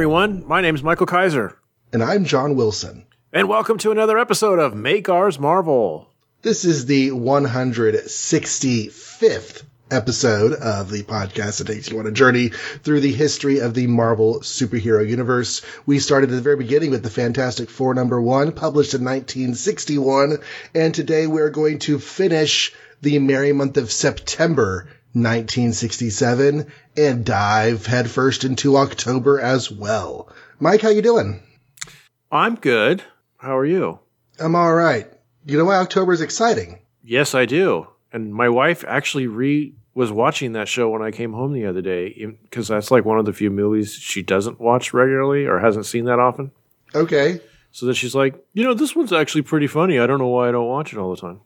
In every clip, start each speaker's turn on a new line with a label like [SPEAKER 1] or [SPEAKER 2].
[SPEAKER 1] everyone. My name is Michael Kaiser.
[SPEAKER 2] And I'm John Wilson.
[SPEAKER 1] And welcome to another episode of Make Ours Marvel.
[SPEAKER 2] This is the 165th episode of the podcast that takes you on a journey through the history of the Marvel superhero universe. We started at the very beginning with the Fantastic Four number one, published in 1961, and today we're going to finish the merry month of September 1967 and dive headfirst into October as well. Mike, how you doing?
[SPEAKER 1] I'm good. How are you?
[SPEAKER 2] I'm all right. You know why October is exciting?
[SPEAKER 1] Yes, I do. And my wife actually re was watching that show when I came home the other day because that's like one of the few movies she doesn't watch regularly or hasn't seen that often.
[SPEAKER 2] Okay.
[SPEAKER 1] So then she's like, you know, this one's actually pretty funny. I don't know why I don't watch it all the time.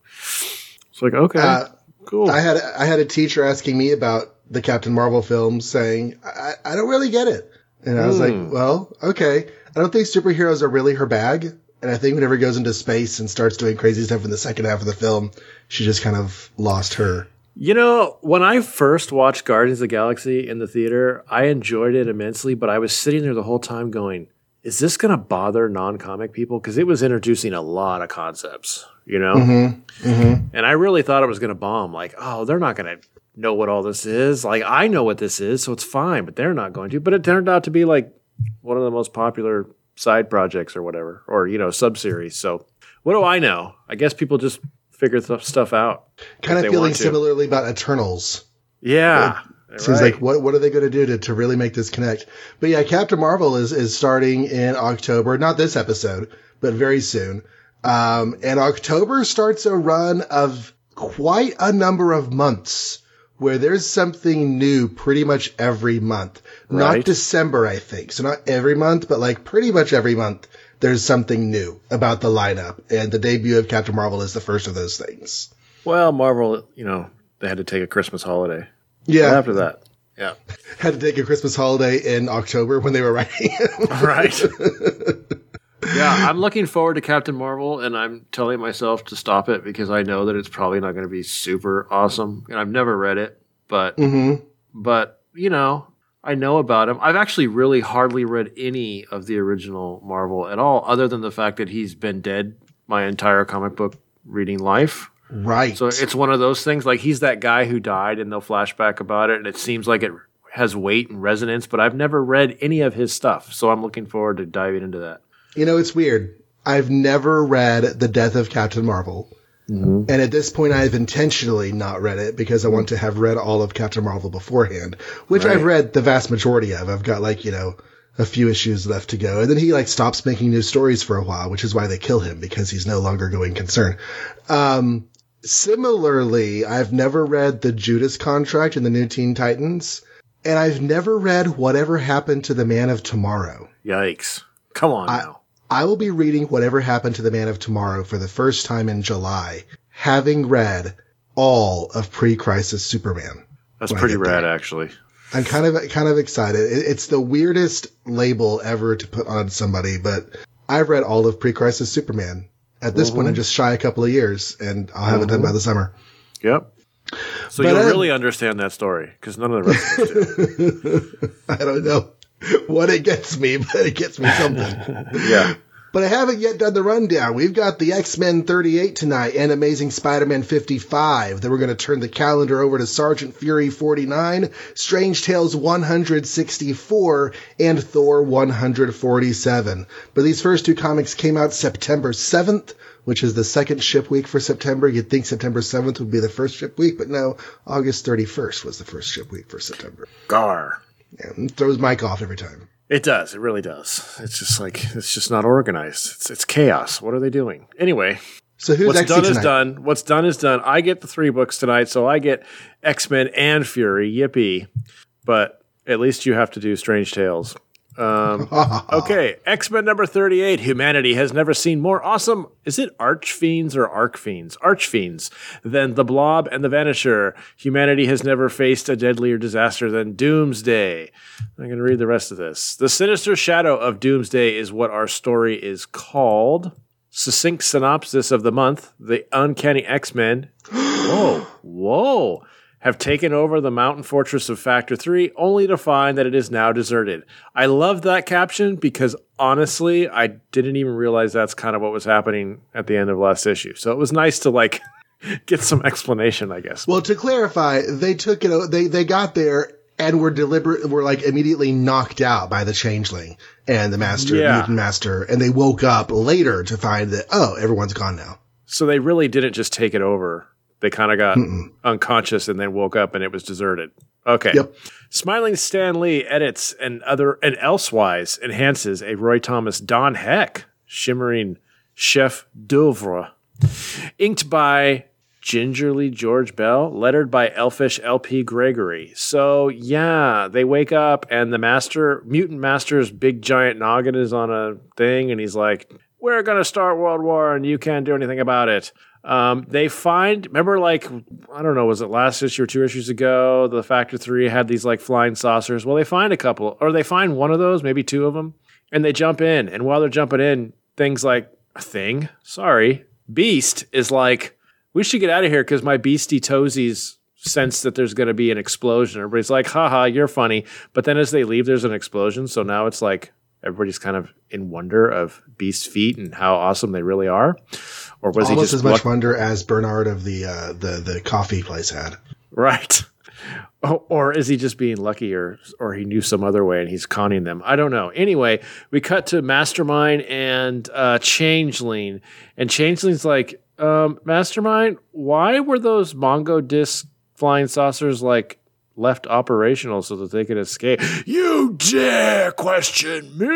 [SPEAKER 1] It's like, okay, uh, cool.
[SPEAKER 2] I had I had a teacher asking me about the Captain Marvel films, saying, I, I don't really get it. And I was mm. like, hmm. well, okay. I don't think superheroes are really her bag. And I think whenever goes into space and starts doing crazy stuff in the second half of the film, she just kind of lost her.
[SPEAKER 1] You know, when I first watched Guardians of the Galaxy in the theater, I enjoyed it immensely, but I was sitting there the whole time going, is this going to bother non comic people? Because it was introducing a lot of concepts, you know? Mm-hmm. Mm-hmm. And I really thought it was going to bomb. Like, oh, they're not going to know what all this is. Like, I know what this is, so it's fine, but they're not going to. But it turned out to be like one of the most popular side projects or whatever, or you know, sub series. So what do I know? I guess people just figure th- stuff out.
[SPEAKER 2] Kind of feeling similarly about Eternals.
[SPEAKER 1] Yeah.
[SPEAKER 2] Seems right. like what what are they going to do to, to really make this connect? But yeah, Captain Marvel is is starting in October. Not this episode, but very soon. Um, and October starts a run of quite a number of months where there's something new pretty much every month. Right. Not December, I think. So not every month, but like pretty much every month, there's something new about the lineup. And the debut of Captain Marvel is the first of those things.
[SPEAKER 1] Well, Marvel, you know, they had to take a Christmas holiday.
[SPEAKER 2] Yeah.
[SPEAKER 1] But after that. Yeah.
[SPEAKER 2] Had to take a Christmas holiday in October when they were writing.
[SPEAKER 1] right. yeah, I'm looking forward to Captain Marvel, and I'm telling myself to stop it because I know that it's probably not going to be super awesome. And I've never read it, but mm-hmm. but you know, I know about him. I've actually really hardly read any of the original Marvel at all, other than the fact that he's been dead my entire comic book reading life.
[SPEAKER 2] Right.
[SPEAKER 1] So it's one of those things like he's that guy who died, and they'll flashback about it, and it seems like it has weight and resonance. But I've never read any of his stuff, so I'm looking forward to diving into that.
[SPEAKER 2] You know, it's weird. I've never read The Death of Captain Marvel. Mm-hmm. And at this point, I've intentionally not read it because I want to have read all of Captain Marvel beforehand, which right. I've read the vast majority of. I've got like, you know, a few issues left to go. And then he like stops making new stories for a while, which is why they kill him because he's no longer going concern. Um, similarly, I've never read the Judas contract in the New Teen Titans, and I've never read Whatever Happened to the Man of Tomorrow.
[SPEAKER 1] Yikes. Come on I, now.
[SPEAKER 2] I will be reading Whatever Happened to the Man of Tomorrow for the first time in July, having read all of pre-crisis Superman.
[SPEAKER 1] That's pretty rad, there. actually.
[SPEAKER 2] I'm kind of kind of excited. It's the weirdest label ever to put on somebody, but I've read all of pre-crisis Superman. At this mm-hmm. point, I'm just shy a couple of years, and I'll have mm-hmm. it done by the summer.
[SPEAKER 1] Yep. So but you'll I, really understand that story because none of the rest of us do.
[SPEAKER 2] I don't know what it gets me, but it gets me something.
[SPEAKER 1] yeah.
[SPEAKER 2] But I haven't yet done the rundown. We've got the X-Men 38 tonight and Amazing Spider-Man 55. Then we're going to turn the calendar over to Sergeant Fury 49, Strange Tales 164, and Thor 147. But these first two comics came out September 7th, which is the second ship week for September. You'd think September 7th would be the first ship week, but no, August 31st was the first ship week for September.
[SPEAKER 1] Gar.
[SPEAKER 2] Yeah, throws Mike off every time.
[SPEAKER 1] It does. It really does. It's just like it's just not organized. It's it's chaos. What are they doing? Anyway,
[SPEAKER 2] so who's
[SPEAKER 1] what's done
[SPEAKER 2] tonight?
[SPEAKER 1] is done. What's done is done. I get the three books tonight, so I get X Men and Fury. Yippee! But at least you have to do Strange Tales. Um, okay, X Men number 38. Humanity has never seen more awesome. Is it Archfiends or Archfiends? Archfiends than the Blob and the Vanisher. Humanity has never faced a deadlier disaster than Doomsday. I'm going to read the rest of this. The sinister shadow of Doomsday is what our story is called. Succinct synopsis of the month The Uncanny X Men. whoa, whoa have taken over the mountain fortress of Factor 3 only to find that it is now deserted. I love that caption because honestly, I didn't even realize that's kind of what was happening at the end of last issue. So it was nice to like get some explanation, I guess.
[SPEAKER 2] Well, to clarify, they took it, they, they got there and were deliberate, were like immediately knocked out by the changeling and the master,
[SPEAKER 1] Yeah.
[SPEAKER 2] mutant master, and they woke up later to find that, oh, everyone's gone now.
[SPEAKER 1] So they really didn't just take it over. They kind of got unconscious and then woke up and it was deserted. Okay.
[SPEAKER 2] Yep.
[SPEAKER 1] Smiling Stan Lee edits and other and elsewise enhances a Roy Thomas Don Heck shimmering chef d'oeuvre. Inked by Gingerly George Bell, lettered by Elfish LP Gregory. So yeah, they wake up and the master mutant master's big giant noggin is on a thing and he's like, We're gonna start World War and you can't do anything about it. Um, they find remember like I don't know, was it last issue or two issues ago? The Factor Three had these like flying saucers. Well, they find a couple, or they find one of those, maybe two of them, and they jump in. And while they're jumping in, things like a thing, sorry, Beast is like, we should get out of here because my beastie toesies sense that there's going to be an explosion. Everybody's like, haha, you're funny. But then as they leave, there's an explosion. So now it's like everybody's kind of in wonder of Beast's feet and how awesome they really are. Or was he
[SPEAKER 2] Almost
[SPEAKER 1] just
[SPEAKER 2] as much
[SPEAKER 1] luck-
[SPEAKER 2] wonder as Bernard of the, uh, the, the coffee place had.
[SPEAKER 1] Right. Oh, Or is he just being lucky or or he knew some other way and he's conning them? I don't know. Anyway, we cut to Mastermind and uh, Changeling. And Changeling's like, um, Mastermind, why were those Mongo disc flying saucers like left operational so that they could escape? You dare question me?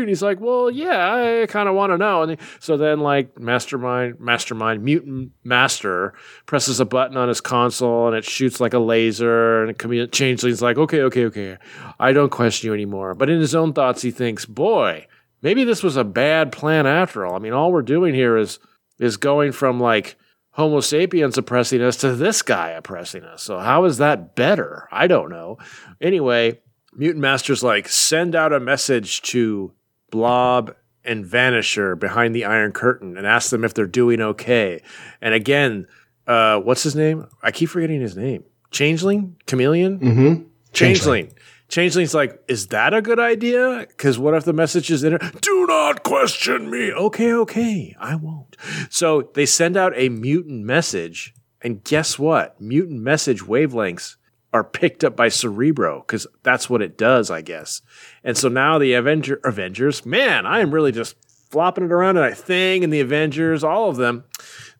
[SPEAKER 1] And he's like, Well, yeah, I kind of want to know. And so then, like, Mastermind, Mastermind, Mutant Master presses a button on his console and it shoots like a laser. And commu- Changeling's like, Okay, okay, okay. I don't question you anymore. But in his own thoughts, he thinks, Boy, maybe this was a bad plan after all. I mean, all we're doing here is is going from like Homo sapiens oppressing us to this guy oppressing us. So how is that better? I don't know. Anyway, Mutant Master's like, send out a message to Blob and Vanisher behind the Iron Curtain and ask them if they're doing okay. And again, uh, what's his name? I keep forgetting his name. Changeling? Chameleon?
[SPEAKER 2] Mm-hmm.
[SPEAKER 1] Changeling. Changeling's like, is that a good idea? Because what if the message is in it? Do not question me. Okay, okay, I won't. So they send out a mutant message, and guess what? Mutant message wavelengths are picked up by Cerebro because that's what it does, I guess. And so now the Avenger Avengers, man, I am really just flopping it around and I thing and the Avengers, all of them,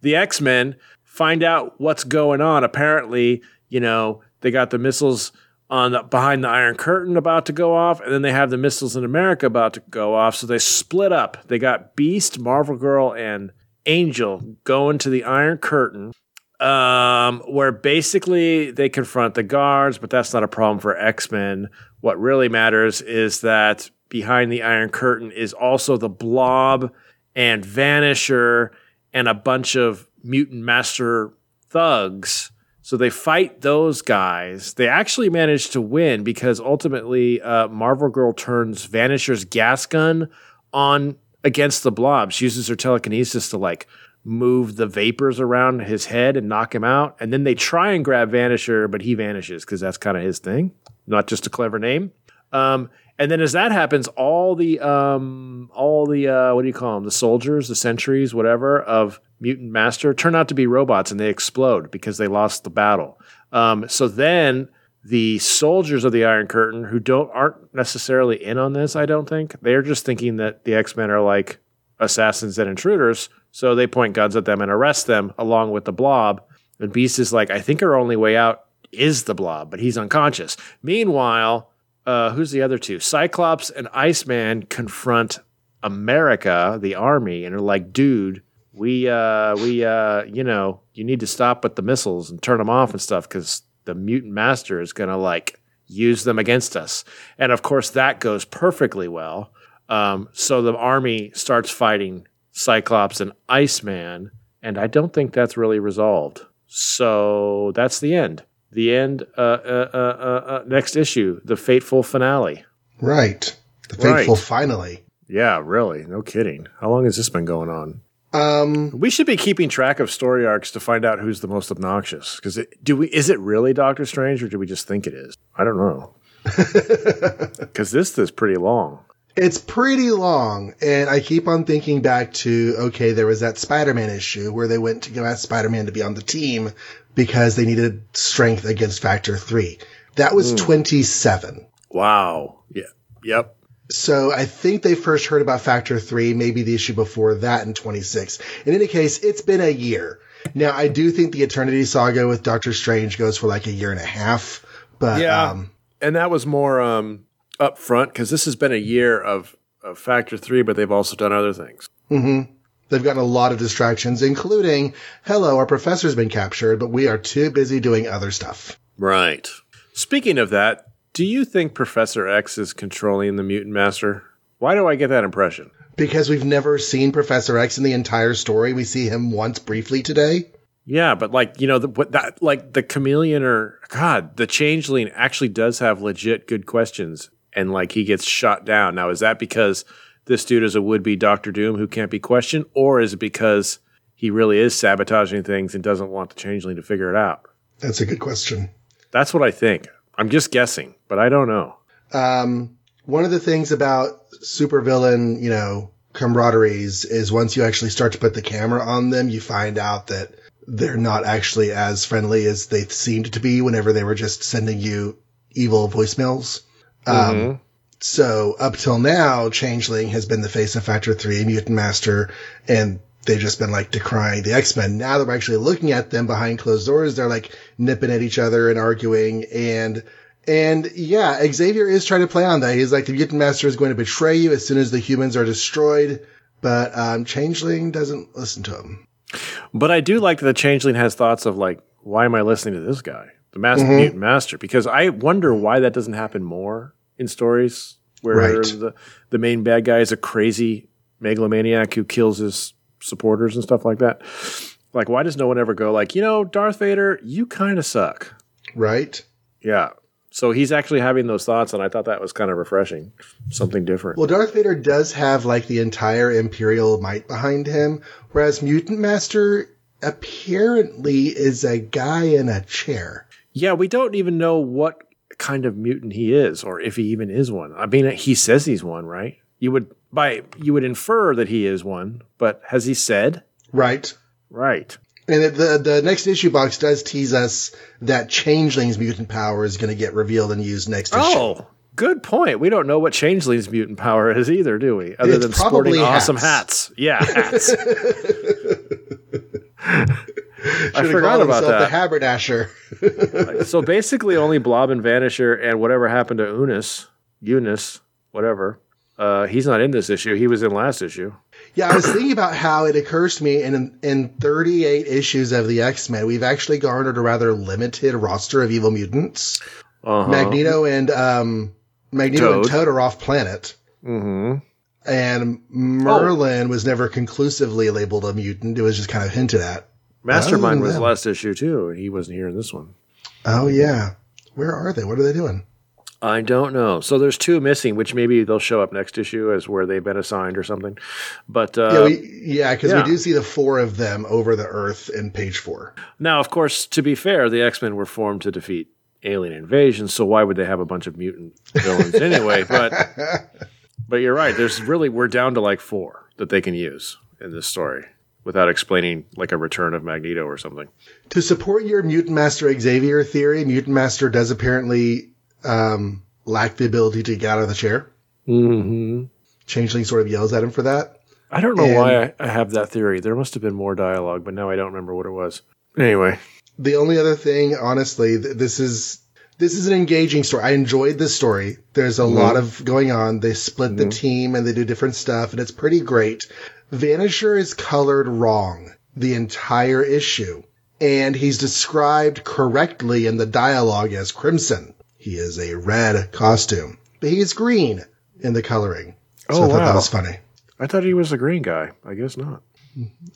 [SPEAKER 1] the X Men find out what's going on. Apparently, you know, they got the missiles on the, behind the Iron Curtain about to go off, and then they have the missiles in America about to go off. So they split up. They got Beast, Marvel Girl, and Angel going to the Iron Curtain, um, where basically they confront the guards, but that's not a problem for X Men. What really matters is that behind the Iron Curtain is also the Blob and Vanisher and a bunch of mutant master thugs. So they fight those guys. They actually manage to win because ultimately uh, Marvel Girl turns Vanisher's gas gun on against the blob. She uses her telekinesis to like move the vapors around his head and knock him out. And then they try and grab Vanisher, but he vanishes because that's kind of his thing, not just a clever name. Um, and then as that happens, all the um, all the uh, what do you call them? The soldiers, the sentries, whatever of Mutant Master turn out to be robots and they explode because they lost the battle. Um, so then the soldiers of the Iron Curtain, who don't aren't necessarily in on this, I don't think they're just thinking that the X Men are like assassins and intruders. So they point guns at them and arrest them along with the Blob. And Beast is like, I think our only way out is the Blob, but he's unconscious. Meanwhile, uh, who's the other two? Cyclops and Iceman confront America, the army, and are like, dude, we, uh, we, uh, you know, you need to stop with the missiles and turn them off and stuff because the mutant master is going to like use them against us. And of course, that goes perfectly well. Um, so the army starts fighting Cyclops and Iceman, and I don't think that's really resolved. So that's the end. The end. Uh, uh, uh, uh, uh, next issue, the fateful finale.
[SPEAKER 2] Right. The fateful
[SPEAKER 1] Right.
[SPEAKER 2] finally.
[SPEAKER 1] Yeah, really. No kidding. How long has this been going on?
[SPEAKER 2] Um,
[SPEAKER 1] We should be keeping track of story arcs to find out who's the most obnoxious. Because do we? Is it really Doctor Strange, or do we just think it is? I don't know. Because this is pretty long.
[SPEAKER 2] It's pretty long, and I keep on thinking back to okay, there was that Spider-Man issue where they went to go ask Spider-Man to be on the team because they needed strength against Factor Three. That was twenty-seven.
[SPEAKER 1] Wow. Yeah. Yep.
[SPEAKER 2] So I think they first heard about Factor 3, maybe the issue before that in 26. In any case, it's been a year. Now, I do think the Eternity Saga with Doctor Strange goes for like a year and a half, but
[SPEAKER 1] Yeah.
[SPEAKER 2] um,
[SPEAKER 1] And that was more um, up front because this has been a year of, of Factor Three, but they've also done other things.
[SPEAKER 2] they've gotten a lot of distractions, including, hello, our professor's been captured, but we are too busy doing other stuff.
[SPEAKER 1] Right. Speaking of that, do you think Professor X is controlling the Mutant Master? Why do I get that impression?
[SPEAKER 2] Because we've never seen Professor X in the entire story. We see him once briefly today.
[SPEAKER 1] Yeah, but like you know, the, what that like the chameleon or God, the changeling actually does have legit good questions, and like he gets shot down. Now, is that because this dude is a would-be Doctor Doom who can't be questioned, or is it because he really is sabotaging things and doesn't want the changeling to figure it out?
[SPEAKER 2] That's a good question.
[SPEAKER 1] That's what I think. I'm just guessing, but I don't know.
[SPEAKER 2] um, one of the things about supervillain, you know, camaraderies is once you actually start to put the camera on them, you find out that they're not actually as friendly as they seemed to be whenever they were just sending you evil voicemails. Um, so up till now, Changeling has been the face of Factor 3, Mutant Master, and they've just been like decrying the X-Men. Now that we're actually looking at them behind closed doors, they're like nipping at each other and arguing and and yeah, Xavier is trying to play on that. He's like, the Mutant Master is going to betray you as soon as the humans are destroyed. But um, Changeling doesn't listen to him.
[SPEAKER 1] But I do like that the changeling has thoughts of like, why am I listening to this guy, the master mutant master? Because I wonder why that doesn't happen more in stories where
[SPEAKER 2] Right.
[SPEAKER 1] the the main bad guy is a crazy megalomaniac who kills his supporters and stuff like that. Like, why does no one ever go like, you know, Darth Vader, you kind of suck.
[SPEAKER 2] Right?
[SPEAKER 1] Yeah. So he's actually having those thoughts, and I thought that was kind of refreshing, something different.
[SPEAKER 2] Well, Darth Vader does have like the entire Imperial might behind him, whereas Mutant Master apparently is a guy in a chair.
[SPEAKER 1] Yeah, we don't even know what kind of mutant he is, or if he even is one. I mean, he says he's one, right? You would by you would infer that he is one, but has he said?
[SPEAKER 2] Right?
[SPEAKER 1] Right.
[SPEAKER 2] And the, the next issue box does tease us that Changeling's mutant power is going to get revealed and used next issue.
[SPEAKER 1] Oh, good point. We don't know what Changeling's mutant power is either, do we? Other
[SPEAKER 2] It's
[SPEAKER 1] than sporting
[SPEAKER 2] probably
[SPEAKER 1] awesome
[SPEAKER 2] hats.
[SPEAKER 1] hats. Yeah, hats. I forgot about that.
[SPEAKER 2] The haberdasher.
[SPEAKER 1] so basically, only Blob and Vanisher and whatever happened to Unus, Eunice, whatever. Uh, he's not in this issue. He was in last issue.
[SPEAKER 2] Yeah, I was thinking about how it occurs to me in in 38 issues of the X Men, we've actually garnered a rather limited roster of evil mutants.
[SPEAKER 1] Uh-huh.
[SPEAKER 2] Magneto and um, Magneto and
[SPEAKER 1] Toad.
[SPEAKER 2] Toad are off planet,
[SPEAKER 1] Mm-hmm.
[SPEAKER 2] and Merlin was never conclusively labeled a mutant. It was just kind of hinted at.
[SPEAKER 1] Mastermind was
[SPEAKER 2] that-
[SPEAKER 1] last issue too. He wasn't here in this one.
[SPEAKER 2] Oh yeah, where are they? What are they doing?
[SPEAKER 1] I don't know. So there's two missing, which maybe they'll show up next issue as where they've been assigned or something. But uh,
[SPEAKER 2] yeah, we, yeah, because
[SPEAKER 1] yeah.
[SPEAKER 2] we do see the four of them over the Earth in page four.
[SPEAKER 1] now, of course, to be fair, the X Men were formed to defeat alien invasion. So why would they have a bunch of mutant villains anyway? But but you're right. There's really we're down to like four that they can use in this story without explaining like a return of Magneto or something.
[SPEAKER 2] To support your Mutant Master Xavier theory, Mutant Master does apparently um, lack the ability to get out of the chair.
[SPEAKER 1] Mm-hmm.
[SPEAKER 2] Changeling sort of yells at him for that.
[SPEAKER 1] I don't know
[SPEAKER 2] And-
[SPEAKER 1] why I, have that theory. There must have been more dialogue, but now I don't remember what it was. Anyway,
[SPEAKER 2] The only other thing, honestly, th- this is this is an engaging story. I enjoyed this story. There's a lot of going on. They split the team and they do different stuff, and it's pretty great. Vanisher is colored wrong the entire issue, and he's described correctly in the dialogue as crimson. He is a red costume, but he's green in the coloring. So
[SPEAKER 1] Oh,
[SPEAKER 2] I thought
[SPEAKER 1] wow.
[SPEAKER 2] that was funny.
[SPEAKER 1] I thought he was a green guy. I guess not.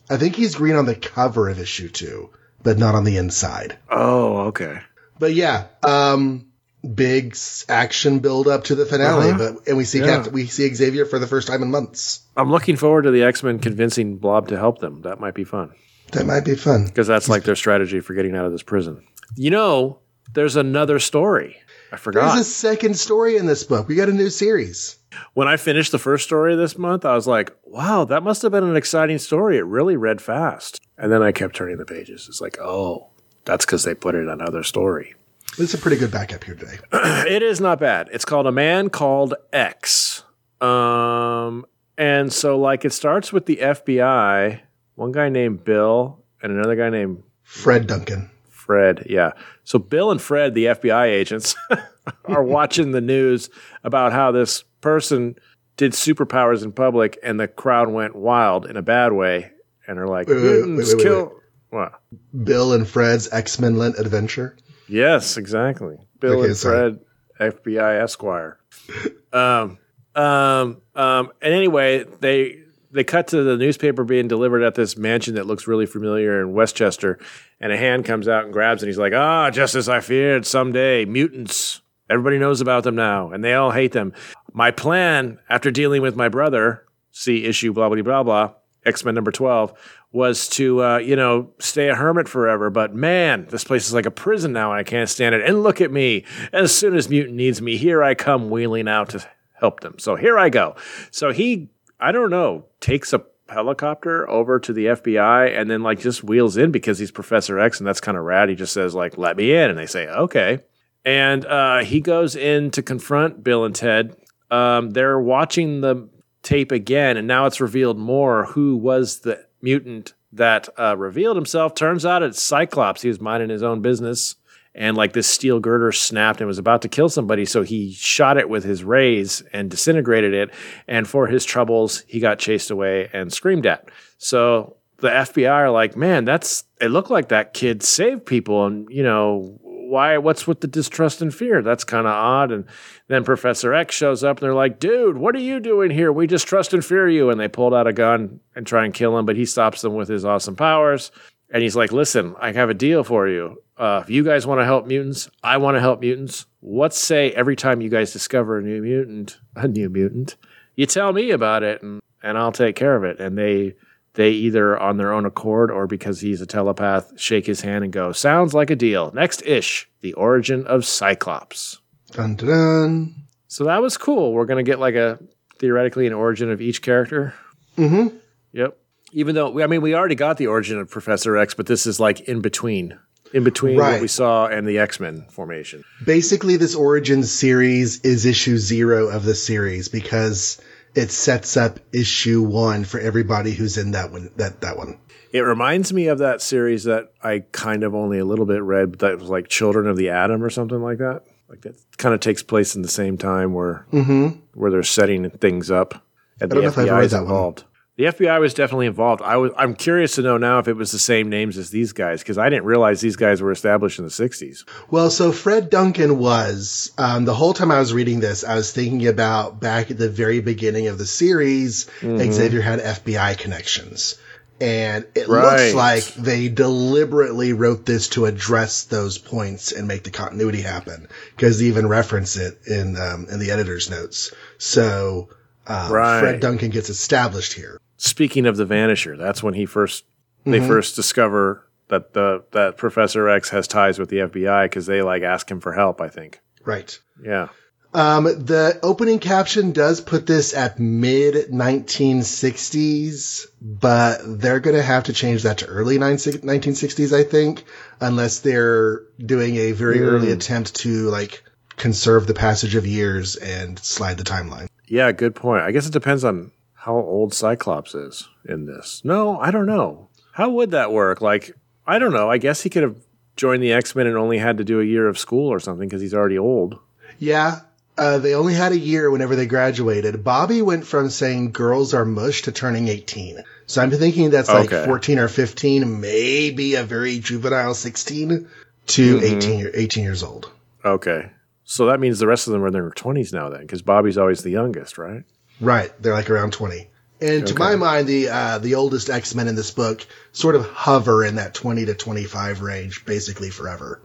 [SPEAKER 2] I think he's green on the cover of issue two, but not on the inside.
[SPEAKER 1] Oh, okay.
[SPEAKER 2] But yeah, um, big action build up to the finale.
[SPEAKER 1] Uh-huh.
[SPEAKER 2] But and we see
[SPEAKER 1] Yeah.
[SPEAKER 2] Captain, we see Xavier for the first time in months.
[SPEAKER 1] I'm looking forward to the X Men convincing Blob to help them. That might be fun
[SPEAKER 2] That might be fun.
[SPEAKER 1] because that's like their strategy for getting out of this prison. You know, there's another story. I forgot.
[SPEAKER 2] There's a second story in this book. We got a new series.
[SPEAKER 1] when I finished the first story this month, I was like, wow, that must have been an exciting story. It really read fast. And then I kept turning the pages. It's like, oh, that's because they put it in another story.
[SPEAKER 2] It's a pretty good backup here today.
[SPEAKER 1] it is not bad. It's called A Man Called X. Um, and so, like, it starts with the FBI, one guy named Bill, and another guy named
[SPEAKER 2] Fred Duncan.
[SPEAKER 1] Fred. Yeah. So Bill and Fred, the FBI agents, are watching the news about how this person did superpowers in public and the crowd went wild in a bad way. And they're like,
[SPEAKER 2] Wait, wait,
[SPEAKER 1] "Mutants
[SPEAKER 2] wait, wait,
[SPEAKER 1] kill. What?
[SPEAKER 2] Bill and Fred's X Men Lent adventure.
[SPEAKER 1] Yes, exactly. Bill
[SPEAKER 2] Okay,
[SPEAKER 1] and
[SPEAKER 2] sorry.
[SPEAKER 1] Fred, FBI Esquire. um, um, um, and anyway, they they cut to the newspaper being delivered at this mansion that looks really familiar in Westchester, and a hand comes out and grabs, and he's like, "Ah, just as I feared. Someday, mutants. Everybody knows about them now, and they all hate them. My plan, after dealing with my brother, see issue blah blah blah blah, X Men number twelve, was to uh, you know stay a hermit forever. But man, this place is like a prison now, and I can't stand it. And look at me. As soon as mutant needs me, here I come wheeling out to help them. So here I go. So he, I don't know, takes a helicopter over to the FBI and then like just wheels in because he's Professor X and that's kind of rad. He just says like, "Let me in," and they say, "Okay." And uh, he goes in to confront Bill and Ted. Um, they're watching the tape again, and now it's revealed more who was the mutant that uh, revealed himself. Turns out it's Cyclops. He was minding his own business, and like this steel girder snapped and was about to kill somebody, so he shot it with his rays and disintegrated it. And for his troubles, he got chased away and screamed at. So the FBI are like, man, that's it looked like that kid saved people, and you know why? What's with the distrust and fear? That's kind of odd. And then Professor X shows up, and they're like, dude, what are you doing here? We distrust and fear you. And they pulled out a gun and try and kill him, but he stops them with his awesome powers. And he's like, listen, I have a deal for you. Uh, if you guys want to help mutants, I want to help mutants. Let's say every time you guys discover a new mutant, a new mutant, you tell me about it, and, and I'll take care of it. And they they either on their own accord or because he's a telepath shake his hand and go, sounds like a deal. Next ish, the origin of Cyclops.
[SPEAKER 2] Dun dun dun.
[SPEAKER 1] So that was cool. We're going to get like a theoretically an origin of each character.
[SPEAKER 2] Mm-hmm.
[SPEAKER 1] Yep. Even though, I mean, we already got the origin of Professor X, but this is like in between. In between what we saw and the X Men formation.
[SPEAKER 2] Basically, this Origins series is issue zero of the series because it sets up issue one for everybody who's in that one. That that one.
[SPEAKER 1] It reminds me of that series that I kind of only a little bit read, but that was like Children of the Atom or something like that. Like that kind of takes place in the same time where mm-hmm. where they're setting things up and
[SPEAKER 2] I don't know if I've read that one.
[SPEAKER 1] The FBI was definitely involved. I was I'm curious to know now if it was the same names as these guys because I didn't realize these guys were established in the 60s.
[SPEAKER 2] Well, so Fred Duncan was um, the whole time I was reading this, I was thinking about back at the very beginning of the series,
[SPEAKER 1] Mm-hmm.
[SPEAKER 2] Xavier had FBI connections. And it
[SPEAKER 1] Right.
[SPEAKER 2] looks like they deliberately wrote this to address those points and make the continuity happen because they even reference it in um, in the editor's notes. So um,
[SPEAKER 1] Right.
[SPEAKER 2] Fred Duncan gets established here.
[SPEAKER 1] Speaking of the Vanisher, that's when he first they
[SPEAKER 2] Mm-hmm.
[SPEAKER 1] first discover that the that Professor X has ties with the FBI because they like ask him for help. I think.
[SPEAKER 2] Right.
[SPEAKER 1] Yeah.
[SPEAKER 2] Um, the opening caption does put this at mid 1960s, but they're going to have to change that to early 1960s, I think, unless they're doing a very early attempt to like conserve the passage of years and slide the timeline.
[SPEAKER 1] Yeah, good point. I guess it depends on how old Cyclops is in this. No, I don't know. How would that work? Like, I don't know. I guess he could have joined the X Men and only had to do a year of school or something because he's already old.
[SPEAKER 2] Yeah. Uh, they only had a year whenever they graduated. Bobby went from saying girls are mush to turning 18. So I'm thinking that's like
[SPEAKER 1] Okay.
[SPEAKER 2] 14 or 15, maybe a very juvenile 16 to 18, year, 18 years old.
[SPEAKER 1] Okay. So that means the rest of them are in their 20s now then because Bobby's always the youngest, right?
[SPEAKER 2] Right. They're like around 20. And to my mind, the, uh, the oldest X-Men in this book sort of hover in that 20 to 25 range basically forever.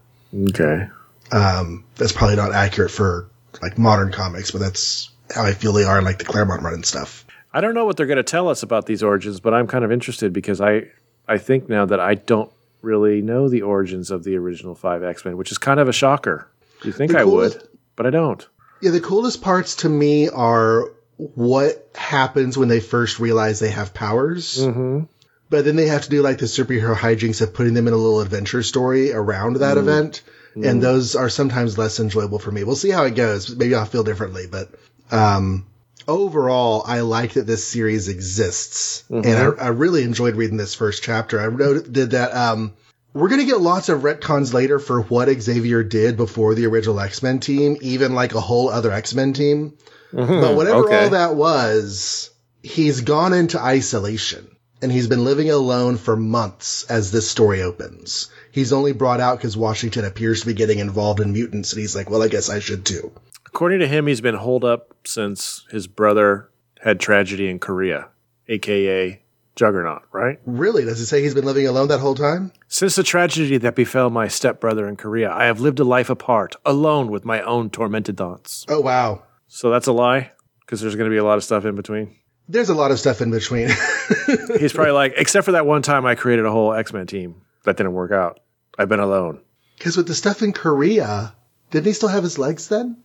[SPEAKER 1] Okay.
[SPEAKER 2] Um, that's probably not accurate for like modern comics, but that's how I feel they are in like the Claremont run and stuff.
[SPEAKER 1] I don't know what they're going to tell us about these origins, but I'm kind of interested because I I think now that I don't really know the origins of the original five X Men, which is kind of a shocker. You think I would, but I don't.
[SPEAKER 2] Yeah, the coolest parts to me are what happens when they first realize they have powers.
[SPEAKER 1] Mm-hmm.
[SPEAKER 2] But then they have to do like the superhero hijinks of putting them in a little adventure story around that event. And those are sometimes less enjoyable for me. We'll see how it goes. Maybe I'll feel differently, but, um, overall, I like that this series exists. And I, I really enjoyed reading this first chapter. I noted that, um, we're going to get lots of retcons later for what Xavier did before the original X-Men team, even like a whole other X-Men team. But mm-hmm. whatever
[SPEAKER 1] okay.
[SPEAKER 2] all that was, he's gone into isolation and he's been living alone for months as this story opens. He's only brought out because Washington appears to be getting involved in mutants and he's like, well, I guess I should too.
[SPEAKER 1] According to him, he's been holed up since his brother had tragedy in Korea, aka Juggernaut, right?
[SPEAKER 2] Really? Does it say he's been living alone that whole time?
[SPEAKER 1] Since the tragedy that befell my stepbrother in Korea, I have lived a life apart, alone with my own tormented thoughts.
[SPEAKER 2] Oh, wow.
[SPEAKER 1] So that's a lie, because there's going to be a lot of stuff in between.
[SPEAKER 2] There's a lot of stuff in between.
[SPEAKER 1] He's probably like, except for that one time I created a whole X Men team that didn't work out. I've been alone.
[SPEAKER 2] Because with the stuff in Korea, didn't he still have his legs then?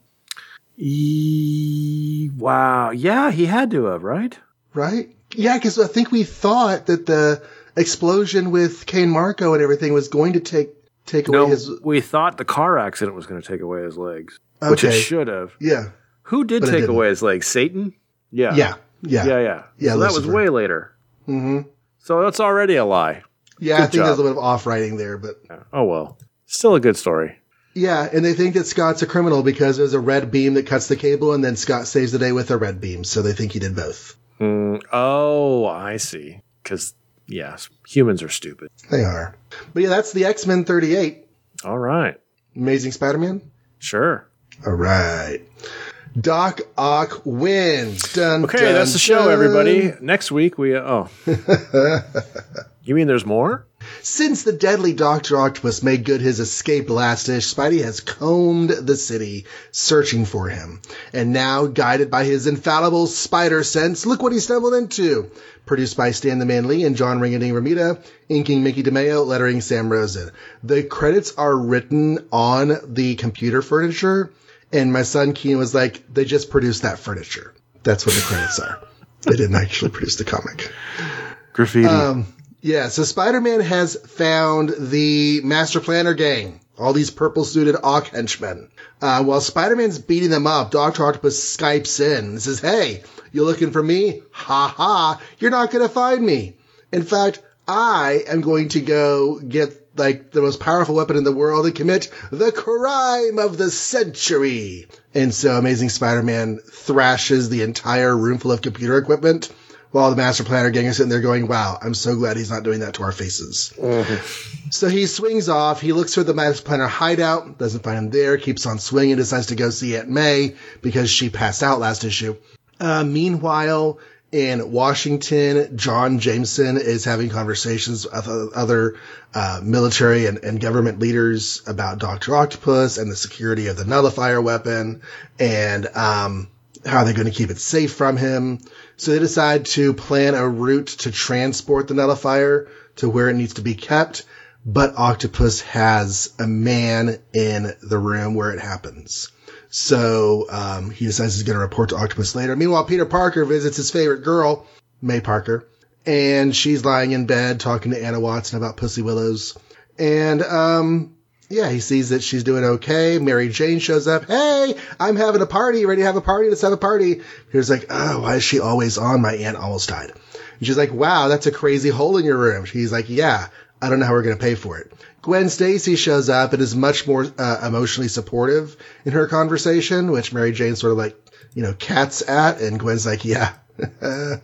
[SPEAKER 1] E- wow. Yeah, he had to have, right?
[SPEAKER 2] Right? Yeah, because I think we thought that the explosion with Cain Marko and everything was going to take take away his No,
[SPEAKER 1] we thought the car accident was going to take away his legs, which it should have.
[SPEAKER 2] Yeah,
[SPEAKER 1] Who did
[SPEAKER 2] But it
[SPEAKER 1] take away his legs? Satan? Yeah.
[SPEAKER 2] yeah, yeah,
[SPEAKER 1] Yeah, yeah.
[SPEAKER 2] Yeah,
[SPEAKER 1] So that was way later.
[SPEAKER 2] hmm
[SPEAKER 1] So that's already a lie.
[SPEAKER 2] Yeah, I think
[SPEAKER 1] job.
[SPEAKER 2] there's a bit of off writing there, but
[SPEAKER 1] Oh well. Still a good story.
[SPEAKER 2] yeah, and they think that Scott's a criminal because there's a red beam that cuts the cable, and then Scott saves the day with a red beam, so they think he did both.
[SPEAKER 1] Mm, oh, I see. Because yes, humans are stupid.
[SPEAKER 2] They are, but yeah, that's the X Men 38,
[SPEAKER 1] All right.
[SPEAKER 2] Amazing Spider-Man.
[SPEAKER 1] Sure.
[SPEAKER 2] All right, Doc Ock wins. Dun,
[SPEAKER 1] Okay,
[SPEAKER 2] dun,
[SPEAKER 1] that's the show,
[SPEAKER 2] dun.
[SPEAKER 1] everybody. Next week we uh, oh. you mean there's more?
[SPEAKER 2] Since the deadly Dr. Octopus made good his escape last-ish, Spidey has combed the city searching for him. And now, guided by his infallible spider sense, look what he stumbled into. Produced by Stan the Man Lee and John Ringading Romita, inking Mickey DeMeo, lettering Sam Rosen. The credits are written on the computer furniture, and my son Keen was like, they just produced that furniture. That's what the credits are. They didn't actually produce the comic.
[SPEAKER 1] Graffiti.
[SPEAKER 2] Um, yeah, so Spider-Man has found the Master Planner gang, all these purple-suited Ock henchmen. Uh, while Spider-Man's beating them up, Dr. Octopus Skypes in and says, hey, you're looking for me? Ha ha, you're not gonna find me. In fact, I am going to go get like the most powerful weapon in the world and commit the crime of the century. And so Amazing Spider-Man thrashes the entire room full of computer equipment while the Master Planner gang is sitting there going, wow, I'm so glad he's not doing that to our faces. So he swings off. He looks for the Master Planner hideout, doesn't find him there, keeps on swinging, decides to go see Aunt May because she passed out last issue. Uh, meanwhile, in Washington, John Jameson is having conversations with other uh, military and, and government leaders about Dr. Octopus and the security of the nullifier weapon and um, how they're going to keep it safe from him. So they decide to plan a route to transport the nullifier to where it needs to be kept. But Octopus has a man in the room where it happens. So um, he decides he's going to report to Octopus later. Meanwhile, Peter Parker visits his favorite girl, May Parker, and she's lying in bed talking to Anna Watson about Pussy Willows. And um, yeah, he sees that she's doing okay. Mary Jane shows up. Hey, I'm having a party. Ready to have a party? Let's have a party. Peter's like, oh, why is she always on? My aunt almost died. And she's like, wow, that's a crazy hole in your room. She's like, yeah, I don't know how we're going to pay for it. Gwen Stacy shows up and is much more uh, emotionally supportive in her conversation, which Mary Jane sort of like, you know, cats at. And Gwen's like, yeah.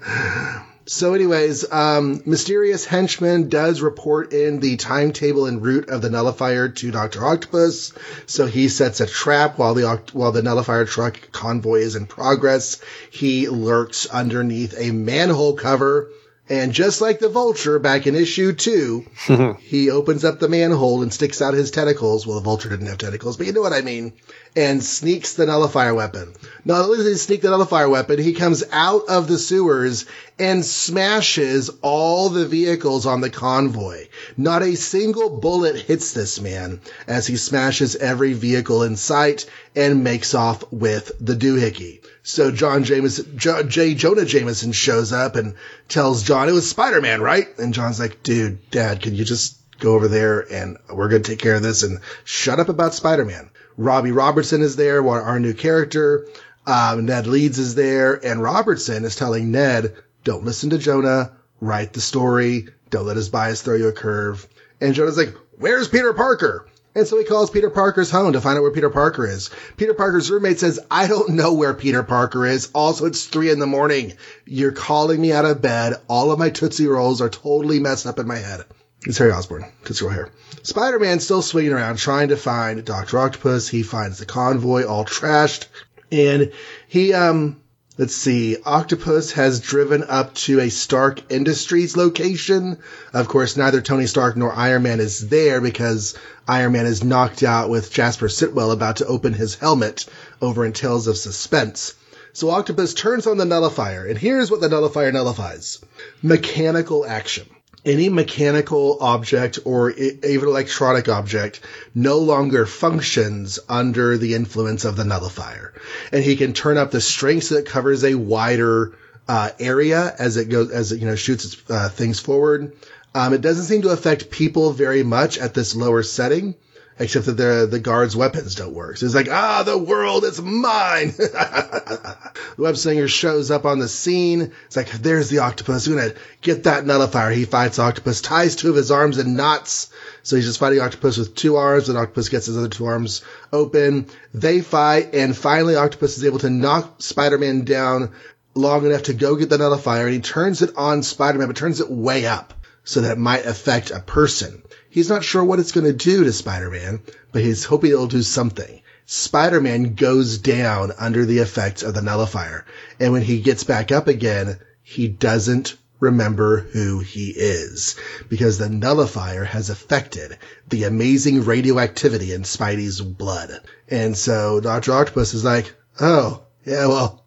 [SPEAKER 2] so anyways, um, mysterious henchman does report in the timetable and route of the nullifier to Dr. Octopus. So he sets a trap while the, while the nullifier truck convoy is in progress. He lurks underneath a manhole cover And just like the vulture back in issue two, he opens up the manhole and sticks out his tentacles. Well, the vulture didn't have tentacles, but you know what I mean. And sneaks the nullifier weapon. Not only does he sneak the nullifier weapon, he comes out of the sewers and smashes all the vehicles on the convoy. Not a single bullet hits this man as he smashes every vehicle in sight and makes off with the doohickey. So John Jameson, jo- J. Jonah Jameson shows up and tells John it was Spider Man, right? And John's like, dude, Dad, can you just go over there and we're going to take care of this and shut up about Spider Man. Robbie Robertson is there, our new character. Um, Ned Leeds is there, and Robertson is telling Ned, don't listen to Jonah, write the story, don't let his bias throw you a curve. And Jonah's like, where's Peter Parker? And so he calls Peter Parker's home to find out where Peter Parker is. Peter Parker's roommate says, I don't know where Peter Parker is. Also, it's three in the morning. You're calling me out of bed. All of my Tootsie Rolls are totally messed up in my head. It's Harry Osborn, Tootsie Roll hair. Spider-Man's still swinging around trying to find Dr. Octopus. He finds the convoy all trashed. And he, um, Let's see. Octopus has driven up to a Stark Industries location. Of course, neither Tony Stark nor Iron Man is there because Iron Man is knocked out with Jasper Sitwell about to open his helmet over in Tales of Suspense. So Octopus turns on the nullifier, and here's what the nullifier nullifies. Mechanical action any mechanical object or even electronic object no longer functions under the influence of the nullifier. And he can turn up the strength so that it covers a wider uh, area as it goes, as it, you know, shoots its, uh, things forward. Um, it doesn't seem to affect people very much at this lower setting except that the the guards' weapons don't work. So it's like, ah, the world is mine. the web slinger shows up on the scene. It's like, there's the octopus. We're gonna get that nullifier. He fights octopus, ties two of his arms in knots. So he's just fighting octopus with two arms, and octopus gets his other two arms open. They fight, and finally, octopus is able to knock Spider-Man down long enough to go get the nullifier, and he turns it on Spider-Man, but turns it way up so that it might affect a person. He's not sure what it's going to do to Spider-Man, but he's hoping it'll do something. Spider-Man goes down under the effects of the nullifier. And when he gets back up again, he doesn't remember who he is because the nullifier has affected the amazing radioactivity in Spidey's blood. And so Dr. Octopus is like, Oh, yeah, well,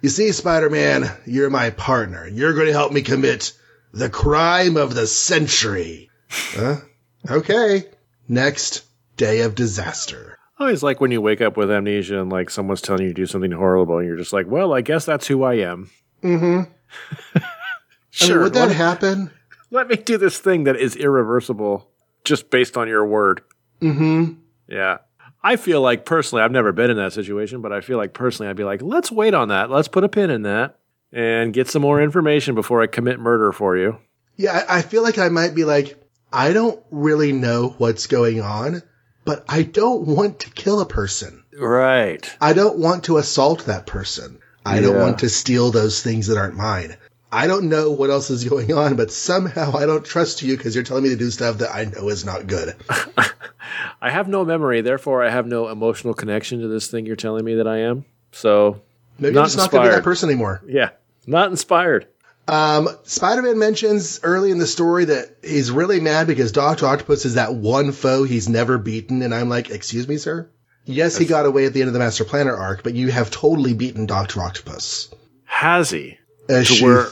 [SPEAKER 2] you see, Spider-Man, you're my partner. You're going to help me commit the crime of the century. Huh? Okay. Next day of disaster.
[SPEAKER 1] It's like when you wake up with amnesia and like someone's telling you to do something horrible and you're just like, well, I guess that's who I am.
[SPEAKER 2] Mm-hmm. sure. I mean, would that let happen?
[SPEAKER 1] let me do this thing that is irreversible just based on your word.
[SPEAKER 2] Mm-hmm.
[SPEAKER 1] Yeah. I feel like personally, I've never been in that situation, but I feel like personally, I'd be like, let's wait on that. Let's put a pin in that and get some more information before I commit murder for you.
[SPEAKER 2] Yeah, I feel like I might be like, I don't really know what's going on, but I don't want to kill a person.
[SPEAKER 1] Right.
[SPEAKER 2] I don't want to assault that person. I yeah. don't want to steal those things that aren't mine. I don't know what else is going on, but somehow I don't trust you because you're telling me to do stuff that I know is not good.
[SPEAKER 1] I have no memory, therefore I have no emotional connection to this thing you're telling me that I am. So
[SPEAKER 2] maybe not I'm just inspired. not going to be that person anymore.
[SPEAKER 1] Yeah, not inspired.
[SPEAKER 2] Um, Spider-Man mentions early in the story that he's really mad because Doctor Octopus is that one foe he's never beaten, and I'm like, excuse me, sir. Yes, he got away at the end of the Master Planner arc, but you have totally beaten Doctor Octopus.
[SPEAKER 1] Has he?
[SPEAKER 2] Issue,
[SPEAKER 1] where,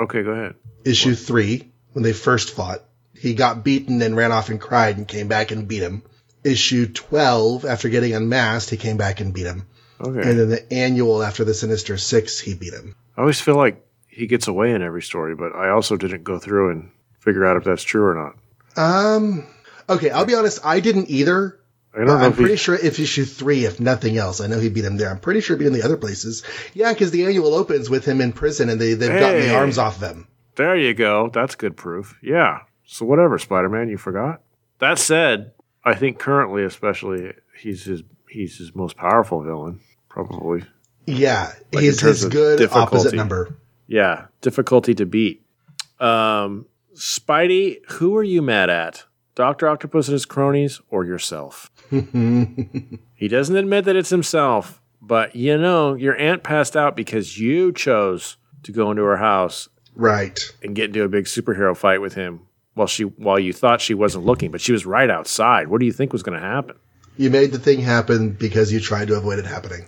[SPEAKER 1] okay, go ahead.
[SPEAKER 2] Issue what? three, when they first fought, he got beaten and ran off and cried and came back and beat him. Issue twelve, after getting unmasked, he came back and beat him. Okay. And then the annual after the Sinister Six, he beat him.
[SPEAKER 1] I always feel like he gets away in every story, but I also didn't go through and figure out if that's true or not.
[SPEAKER 2] Um. Okay, I'll be honest. I didn't either. I don't know I'm pretty he... sure if issue three, if nothing else, I know he beat him there. I'm pretty sure he beat him in the other places. Yeah, because the annual opens with him in prison and they they've hey, gotten the arms off them.
[SPEAKER 1] There you go. That's good proof. Yeah. So whatever, Spider Man, you forgot. That said, I think currently, especially, he's his he's his most powerful villain, probably.
[SPEAKER 2] Yeah, like he's his good opposite number.
[SPEAKER 1] Yeah, difficulty to beat. Um, Spidey, who are you mad at? Doctor Octopus and his cronies, or yourself? he doesn't admit that it's himself, but you know your aunt passed out because you chose to go into her house
[SPEAKER 2] Right.
[SPEAKER 1] and get into a big superhero fight with him while she while you thought she wasn't looking, but she was right outside. What do you think was going to happen?
[SPEAKER 2] You made the thing happen because you tried to avoid it happening.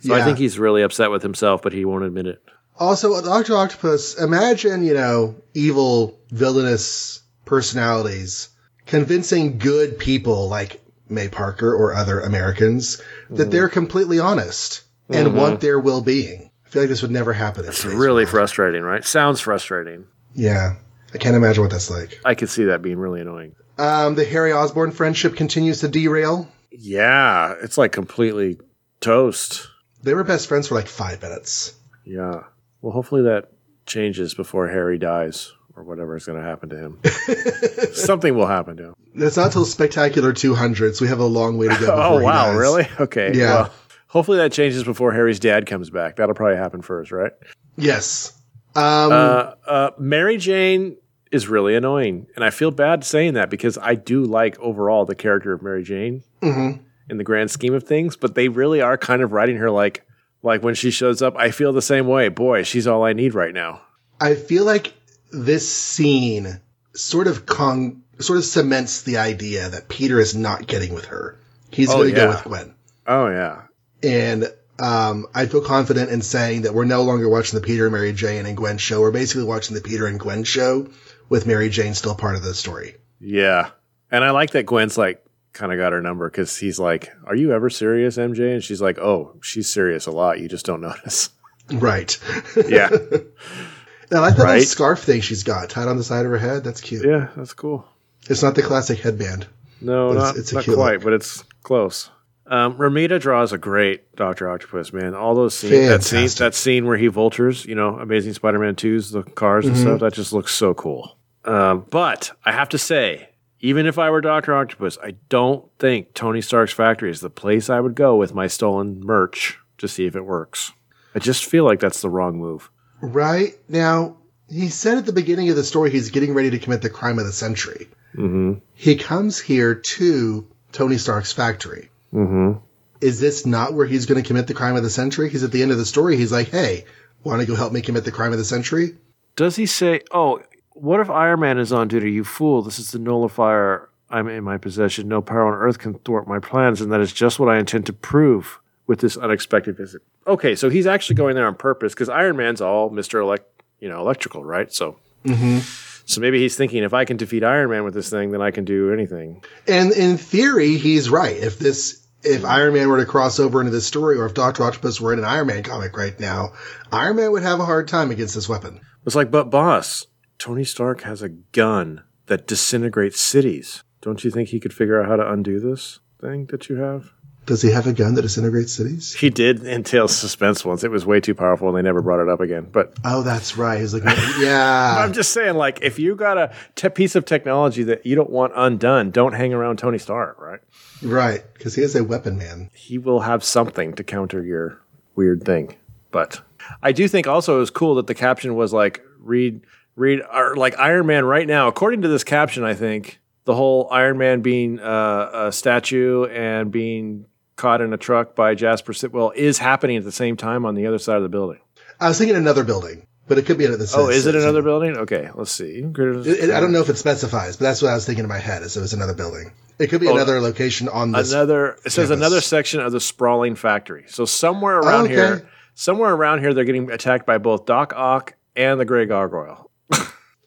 [SPEAKER 1] So I think he's really upset with himself, but he won't admit it.
[SPEAKER 2] Also, Doctor Octopus. Imagine you know evil, villainous personalities convincing good people like May Parker or other Americans that they're completely honest and want their well-being. I feel like this would never happen.
[SPEAKER 1] It's really
[SPEAKER 2] world.
[SPEAKER 1] frustrating, right? Sounds frustrating.
[SPEAKER 2] yeah. I can't imagine what that's like.
[SPEAKER 1] I could see that being really annoying.
[SPEAKER 2] Um, the Harry Osborn friendship continues to derail.
[SPEAKER 1] Yeah, it's like completely toast.
[SPEAKER 2] They were best friends for like five minutes.
[SPEAKER 1] Yeah. Well, hopefully that changes before Harry dies or whatever is going to happen to him. Something will happen to him.
[SPEAKER 2] It's not till Spectacular 200, so we have a long way to go. Before
[SPEAKER 1] Oh, wow.
[SPEAKER 2] dies.
[SPEAKER 1] Really? Okay.
[SPEAKER 2] Yeah.
[SPEAKER 1] Well, hopefully that changes before Harry's dad comes back. That'll probably happen first, right?
[SPEAKER 2] Yes. Um,
[SPEAKER 1] Uh, uh, Mary Jane is really annoying, and I feel bad saying that because I do like overall the character of Mary Jane
[SPEAKER 2] mhm.
[SPEAKER 1] in the grand scheme of things, but they really are kind of writing her like like when she shows up. I feel the same way. Boy, she's all I need right now.
[SPEAKER 2] I feel like this scene sort of con- sort of cements the idea that Peter is not getting with her. He's
[SPEAKER 1] Oh,
[SPEAKER 2] going to
[SPEAKER 1] yeah.
[SPEAKER 2] go with Gwen.
[SPEAKER 1] Oh yeah,
[SPEAKER 2] And um, I feel confident in saying that we're no longer watching the Peter, Mary Jane, and Gwen show. We're basically watching the Peter and Gwen show with Mary Jane still part of the story.
[SPEAKER 1] yeah, and I like that Gwen's like kind of got her number because he's like, "Are you ever serious, MJ?" And she's like, "Oh, she's serious a lot. You just don't notice."
[SPEAKER 2] Right.
[SPEAKER 1] Yeah,
[SPEAKER 2] And I like that
[SPEAKER 1] Right.
[SPEAKER 2] little scarf thing she's got tied on the side of her head. That's cute.
[SPEAKER 1] yeah, that's cool.
[SPEAKER 2] It's not the classic headband.
[SPEAKER 1] No,
[SPEAKER 2] It's-
[SPEAKER 1] not,
[SPEAKER 2] it's
[SPEAKER 1] not quite,
[SPEAKER 2] look.
[SPEAKER 1] but it's close. Um, Romita draws a great Doctor Octopus, man. All those scenes, that scene, that scene where he vultures, you know, Amazing Spider-Man 2's, the cars
[SPEAKER 2] Mm-hmm.
[SPEAKER 1] and stuff, that just looks so cool. Um, but I have to say, even if I were Doctor Octopus, I don't think Tony Stark's factory is the place I would go with my stolen merch to see if it works. I just feel like that's the wrong move.
[SPEAKER 2] Right now, he said at the beginning of the story he's getting ready to commit the crime of the century.
[SPEAKER 1] Mm-hmm.
[SPEAKER 2] He comes here to Tony Stark's factory.
[SPEAKER 1] Mm-hmm.
[SPEAKER 2] Is this not where he's going to commit the crime of the century? Because at the end of the story, he's like, "Hey, want to go help me commit the crime of the century?"
[SPEAKER 1] Does he say, "Oh, what if Iron Man is on duty? You fool! This is the nullifier I'm in my possession. No power on earth can thwart my plans, and that is just what I intend to prove with this unexpected visit." Okay, so he's actually going there on purpose because Iron Man's all Mister Elect, you know, electrical, right? So, mm-hmm. so maybe he's thinking, if I can defeat Iron Man with this thing, then I can do anything.
[SPEAKER 2] And in theory, he's right. If this, if Iron Man were to cross over into this story, or if Doctor Octopus were in an Iron Man comic right now, Iron Man would have a hard time against this weapon.
[SPEAKER 1] It's like, but boss, Tony Stark has a gun that disintegrates cities. Don't you think he could figure out how to undo this thing that you have?
[SPEAKER 2] Does he have a gun that disintegrates cities?
[SPEAKER 1] He did entail suspense once. It was way too powerful, and they never brought it up again. But
[SPEAKER 2] Oh, that's right. He's like, yeah.
[SPEAKER 1] I'm just saying, like, if you got a te- piece of technology that you don't want undone, don't hang around Tony Stark, right?
[SPEAKER 2] Right, because he is a weapon man.
[SPEAKER 1] He will have something to counter your weird thing. But I do think also it was cool that the caption was like, read, read, or like Iron Man right now. According to this caption, I think the whole Iron Man being uh, a statue and being caught in a truck by Jasper Sitwell is happening at the same time on the other side of the building.
[SPEAKER 2] I was thinking another building, but it could be another.
[SPEAKER 1] Oh, is it another building? Okay, let's see.
[SPEAKER 2] It- it- I don't know if it specifies, but that's what I was thinking in my head. Is it was another building? It could be
[SPEAKER 1] Oh,
[SPEAKER 2] another location on this.
[SPEAKER 1] Another. It says
[SPEAKER 2] campus.
[SPEAKER 1] another section of the sprawling factory. So somewhere around
[SPEAKER 2] okay.
[SPEAKER 1] here, somewhere around here, they're getting attacked by both Doc Ock and the Grey Gargoyle.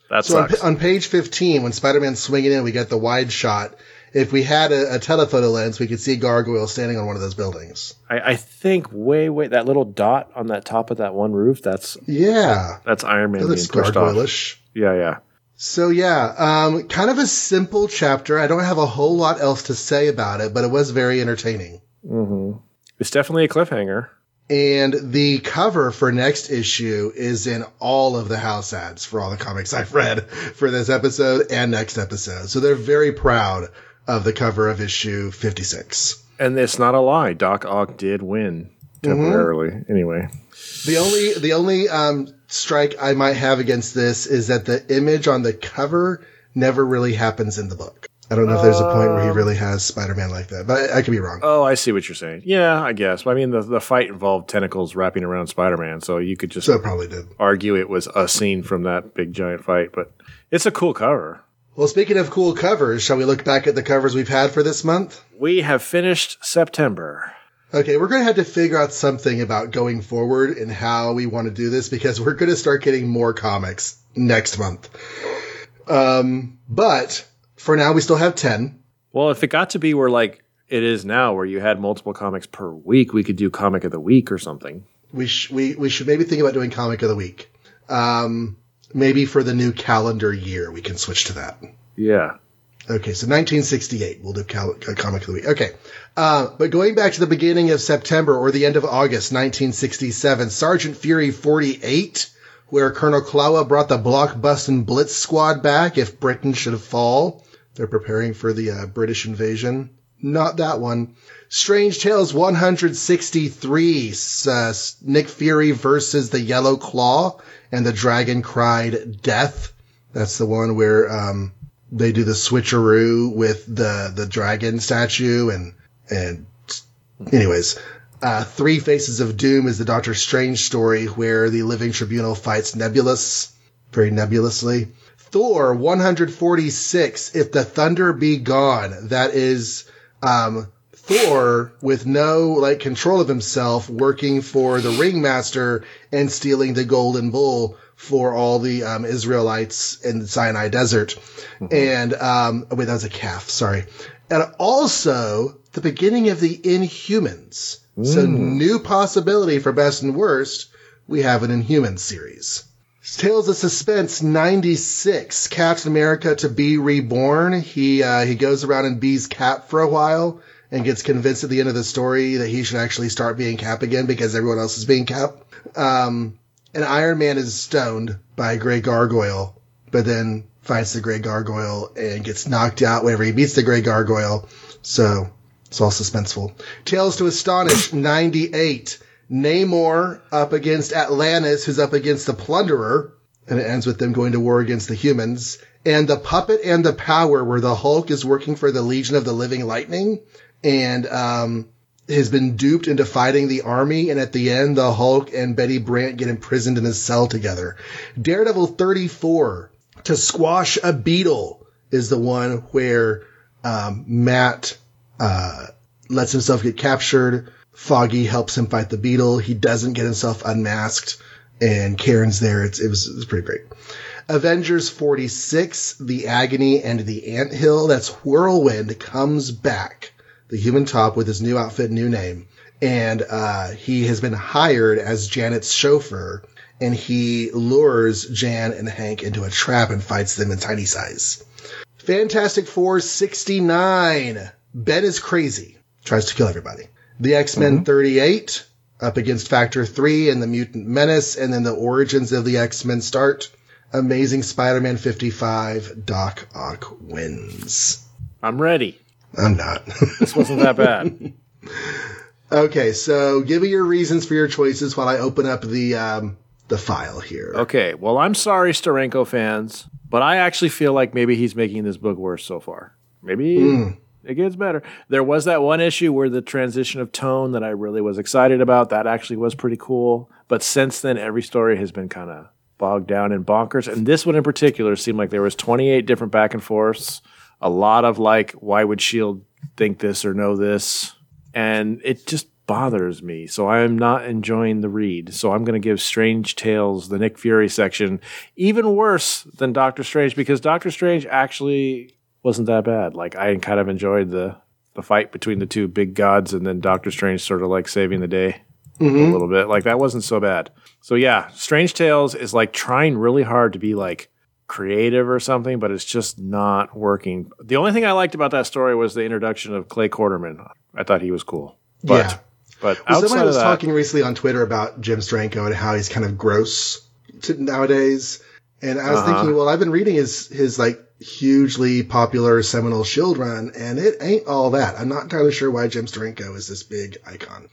[SPEAKER 1] That
[SPEAKER 2] so on,
[SPEAKER 1] sucks.
[SPEAKER 2] on page fifteen, when Spider-Man's swinging in, we get the wide shot. If we had a, a telephoto lens, we could see Gargoyle standing on one of those buildings.
[SPEAKER 1] I, I think way, way that little dot on that top of that one roof. That's
[SPEAKER 2] Yeah,
[SPEAKER 1] that's Iron Man
[SPEAKER 2] that
[SPEAKER 1] being
[SPEAKER 2] looks
[SPEAKER 1] off.
[SPEAKER 2] gargoyle-ish.
[SPEAKER 1] Yeah, yeah.
[SPEAKER 2] So yeah, um, kind of a simple chapter. I don't have a whole lot else to say about it, but it was very entertaining.
[SPEAKER 1] hmm It's definitely a cliffhanger.
[SPEAKER 2] And the cover for next issue is in all of the house ads for all the comics I've read for this episode and next episode. So they're very proud of the cover of issue 56.
[SPEAKER 1] And it's not a lie. Doc Ock did win temporarily. Anyway,
[SPEAKER 2] The only, the only, um, strike I might have against this is that the image on the cover never really happens in the book. I don't know if there's a point where he really has Spider-Man like that, but I, I could be wrong.
[SPEAKER 1] Oh, I see what you're saying. Yeah, I guess. I mean, the the fight involved tentacles wrapping around Spider-Man, so you could just
[SPEAKER 2] so probably did.
[SPEAKER 1] argue it was a scene from that big giant fight. But it's a cool cover.
[SPEAKER 2] Well, speaking of cool covers, shall we look back at the covers we've had for this month?
[SPEAKER 1] We have finished September.
[SPEAKER 2] Okay, we're going to have to figure out something about going forward and how we want to do this because we're going to start getting more comics next month. Um, but for now, we still have 10.
[SPEAKER 1] Well, if it got to be where like it is now, where you had multiple comics per week, we could do comic of the week or something.
[SPEAKER 2] We, sh- we, we should maybe think about doing comic of the week. Um, maybe for the new calendar year, we can switch to that.
[SPEAKER 1] Yeah.
[SPEAKER 2] Okay, so 1968, we'll do cal- uh, comic of the week. Okay, uh, but going back to the beginning of September or the end of August 1967, Sergeant Fury 48, where Colonel Klaue brought the blockbusting Blitz Squad back if Britain should fall. They're preparing for the uh, British invasion. Not that one. Strange Tales 163, uh, Nick Fury versus the Yellow Claw, and the Dragon cried death. That's the one where um, they do the switcheroo with the the dragon statue and and anyways. Uh, Three Faces of Doom is the Doctor Strange story where the Living Tribunal fights Nebulos very nebulously. Thor 146, If the Thunder Be Gone. That is, um, Thor with no, like, control of himself working for the Ringmaster and stealing the Golden Bull for all the, um, Israelites in the Sinai Desert. And, um, oh, wait, that was a calf. Sorry. And also the beginning of the Inhumans. So new possibility for best and worst. We have an Inhumans series. Tales of Suspense 96, Captain America to be reborn. He, uh, he goes around and bees Cap for a while and gets convinced at the end of the story that he should actually start being Cap again because everyone else is being Cap. Um, and Iron Man is stoned by a Grey Gargoyle, but then finds the Grey Gargoyle and gets knocked out whenever he meets the Grey Gargoyle. So it's all suspenseful. Tales to Astonish 98. Namor up against Atlantis, who's up against the Plunderer, and it ends with them going to war against the humans. And the Puppet and the Power, where the Hulk is working for the Legion of the Living Lightning, and um, has been duped into fighting the army. And at the end, the Hulk and Betty Brant get imprisoned in a cell together. Daredevil 34 to squash a beetle is the one where um, Matt uh, lets himself get captured. Foggy helps him fight the beetle. He doesn't get himself unmasked, and Karen's there. It's, it was it was pretty great. Avengers 46, The Agony and the Anthill. That's Whirlwind comes back. The human top with his new outfit, new name. And, uh, he has been hired as Janet's chauffeur and he lures Jan and Hank into a trap and fights them in tiny size. Fantastic Four 69. Ben is crazy. Tries to kill everybody. The X-Men 38 up against Factor 3 and the Mutant Menace and then the origins of the X-Men start. Amazing Spider-Man 55, Doc Ock wins.
[SPEAKER 1] I'm ready.
[SPEAKER 2] I'm not.
[SPEAKER 1] This wasn't that bad.
[SPEAKER 2] okay, so give me your reasons for your choices while I open up the um, the file here.
[SPEAKER 1] Okay, well, I'm sorry, Steranko fans, but I actually feel like maybe he's making this book worse so far. Maybe it gets better. There was that one issue where the transition of tone that I really was excited about. That actually was pretty cool. But since then, every story has been kind of bogged down in bonkers. And this one in particular seemed like there was 28 different back and forths. A lot of like, why would Shield think this or know this? And it just bothers me. So I'm not enjoying the read. So I'm going to give Strange Tales, the Nick Fury section, even worse than Doctor Strange because Doctor Strange actually wasn't that bad. Like I kind of enjoyed the the fight between the two big gods, and then Doctor Strange sort of like saving the day a mm-hmm. little bit. Like that wasn't so bad. So yeah, Strange Tales is like trying really hard to be like creative or something, but it's just not working. The only thing I liked about that story was the introduction of Clay Quartermain. I thought he was cool. But
[SPEAKER 2] Yeah.
[SPEAKER 1] but
[SPEAKER 2] Well,
[SPEAKER 1] outside
[SPEAKER 2] somebody
[SPEAKER 1] of
[SPEAKER 2] was
[SPEAKER 1] that,
[SPEAKER 2] talking recently on Twitter about Jim Steranko and how he's kind of gross to nowadays. And I was
[SPEAKER 1] Uh-huh.
[SPEAKER 2] thinking, well, I've been reading his his like hugely popular seminal Shield run, and it ain't all that. I'm not entirely sure why Jim Steranko is this big icon.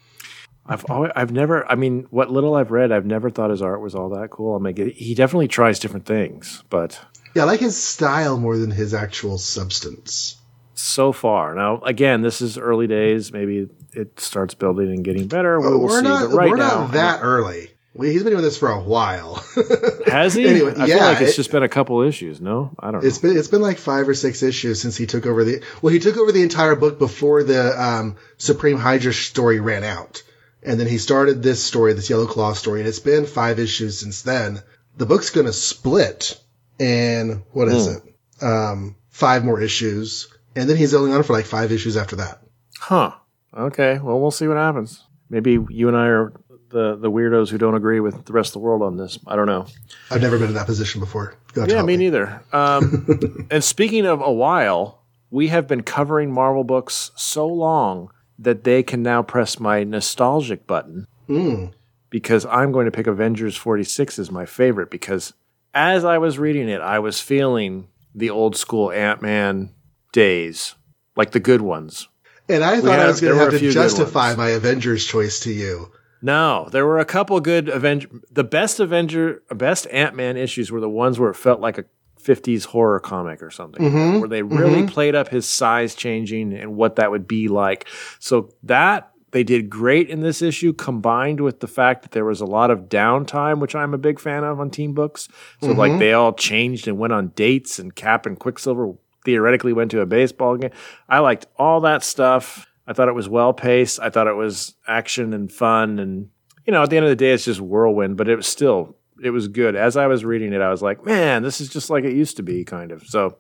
[SPEAKER 1] I've always, I've never. I mean, what little I've read, I've never thought his art was all that cool. I mean, he definitely tries different things, but
[SPEAKER 2] Yeah, I like his style more than his actual substance.
[SPEAKER 1] so far. Now, again, this is early days. Maybe it starts building and getting better. We'll, we'll
[SPEAKER 2] we're
[SPEAKER 1] see.
[SPEAKER 2] not
[SPEAKER 1] right
[SPEAKER 2] we're
[SPEAKER 1] now,
[SPEAKER 2] not that early. Well, he's been doing this for a while.
[SPEAKER 1] has he?
[SPEAKER 2] Anyway,
[SPEAKER 1] I
[SPEAKER 2] yeah,
[SPEAKER 1] feel like it's
[SPEAKER 2] it-
[SPEAKER 1] just been a couple issues. No, I don't know.
[SPEAKER 2] It's been it's been like five or six issues since he took over the well he took over the entire book before the um, Supreme Hydra story ran out, and then he started this story, this Yellow Claw story, and it's been five issues since then. The book's going to split, and what is
[SPEAKER 1] Hmm.
[SPEAKER 2] it? Um, five more issues, and then he's only on for like five issues after that.
[SPEAKER 1] Huh. Okay. Well, we'll see what happens. Maybe you and I are the the weirdos who don't agree with the rest of the world on this. I don't know.
[SPEAKER 2] I've never been in that position before. You'll have to
[SPEAKER 1] Yeah,
[SPEAKER 2] help
[SPEAKER 1] me neither. Um, and speaking of a while, we have been covering Marvel books so long that they can now press my nostalgic button
[SPEAKER 2] Mm.
[SPEAKER 1] because I'm going to pick Avengers 46 as my favorite because as I was reading it, I was feeling the old school Ant Man days, like the good ones.
[SPEAKER 2] And I thought I was going to have to justify my Avengers choice to you.
[SPEAKER 1] No, there were a couple good Avenger. The best Avenger, best Ant Man issues were the ones where it felt like a '50s horror comic or something, mm-hmm. where they really mm-hmm. played up his size changing and what that would be like. So that they did great in this issue, combined with the fact that there was a lot of downtime, which I'm a big fan of on team books. So like mm-hmm. they all changed and went on dates, and Cap and Quicksilver theoretically went to a baseball game. I liked all that stuff. I thought it was well paced. I thought it was action and fun. And, you know, at the end of the day, it's just whirlwind, but it was still, it was good. As I was reading it, I was like, man, this is just like it used to be, kind of. So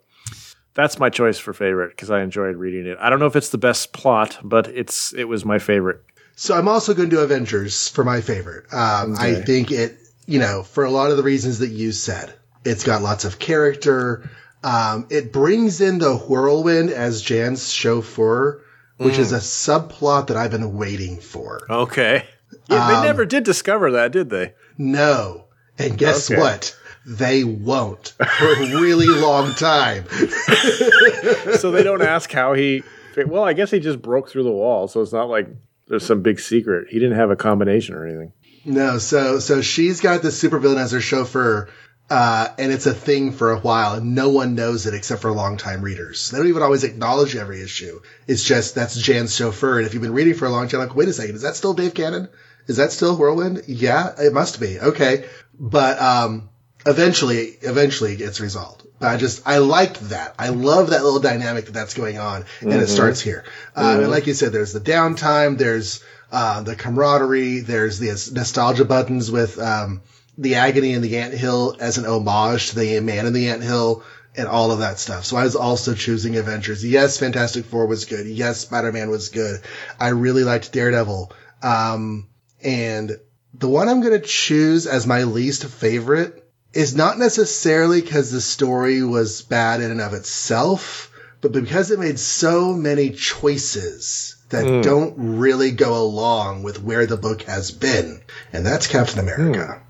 [SPEAKER 1] that's my choice for favorite because I enjoyed reading it. I don't know if it's the best plot, but it's, it was my favorite.
[SPEAKER 2] So I'm also going to do Avengers for my favorite. Um, I think it, you know, for a lot of the reasons that you said, it's got lots of character. Um, it brings in the whirlwind as Jan's chauffeur, which is mm. a subplot that I've been waiting for.
[SPEAKER 1] Okay. Yeah, they um, never did discover that, did they?
[SPEAKER 2] No. And guess
[SPEAKER 1] Okay.
[SPEAKER 2] what? They won't for a really long time.
[SPEAKER 1] so they don't ask how he. Well, I guess he just broke through the wall, so it's not like there's some big secret. He didn't have a combination or anything.
[SPEAKER 2] No, so so she's got this supervillain as her chauffeur, uh, and it's a thing for a while, and no one knows it except for longtime readers. They don't even always acknowledge every issue. It's just that's Jan's chauffeur, and if you've been reading for a long time, like, wait a second, is that still Dave Cannon? Is that still Whirlwind? Yeah, it must be. Okay, but um, eventually, eventually it gets resolved. But I just I liked that. I love that little dynamic that that's going on, and it starts here. Um, And like you said, there's the downtime, there's uh, the camaraderie, there's the nostalgia buttons with um, the agony in the anthill as an homage to the man in the anthill and all of that stuff. So I was also choosing Avengers. Yes, Fantastic Four was good. Yes, Spider Man was good. I really liked Daredevil. Um, and the one I'm going to choose as my least favorite is not necessarily because the story was bad in and of itself, but because it made so many choices that don't really go along with where the book has been. And that's Captain America.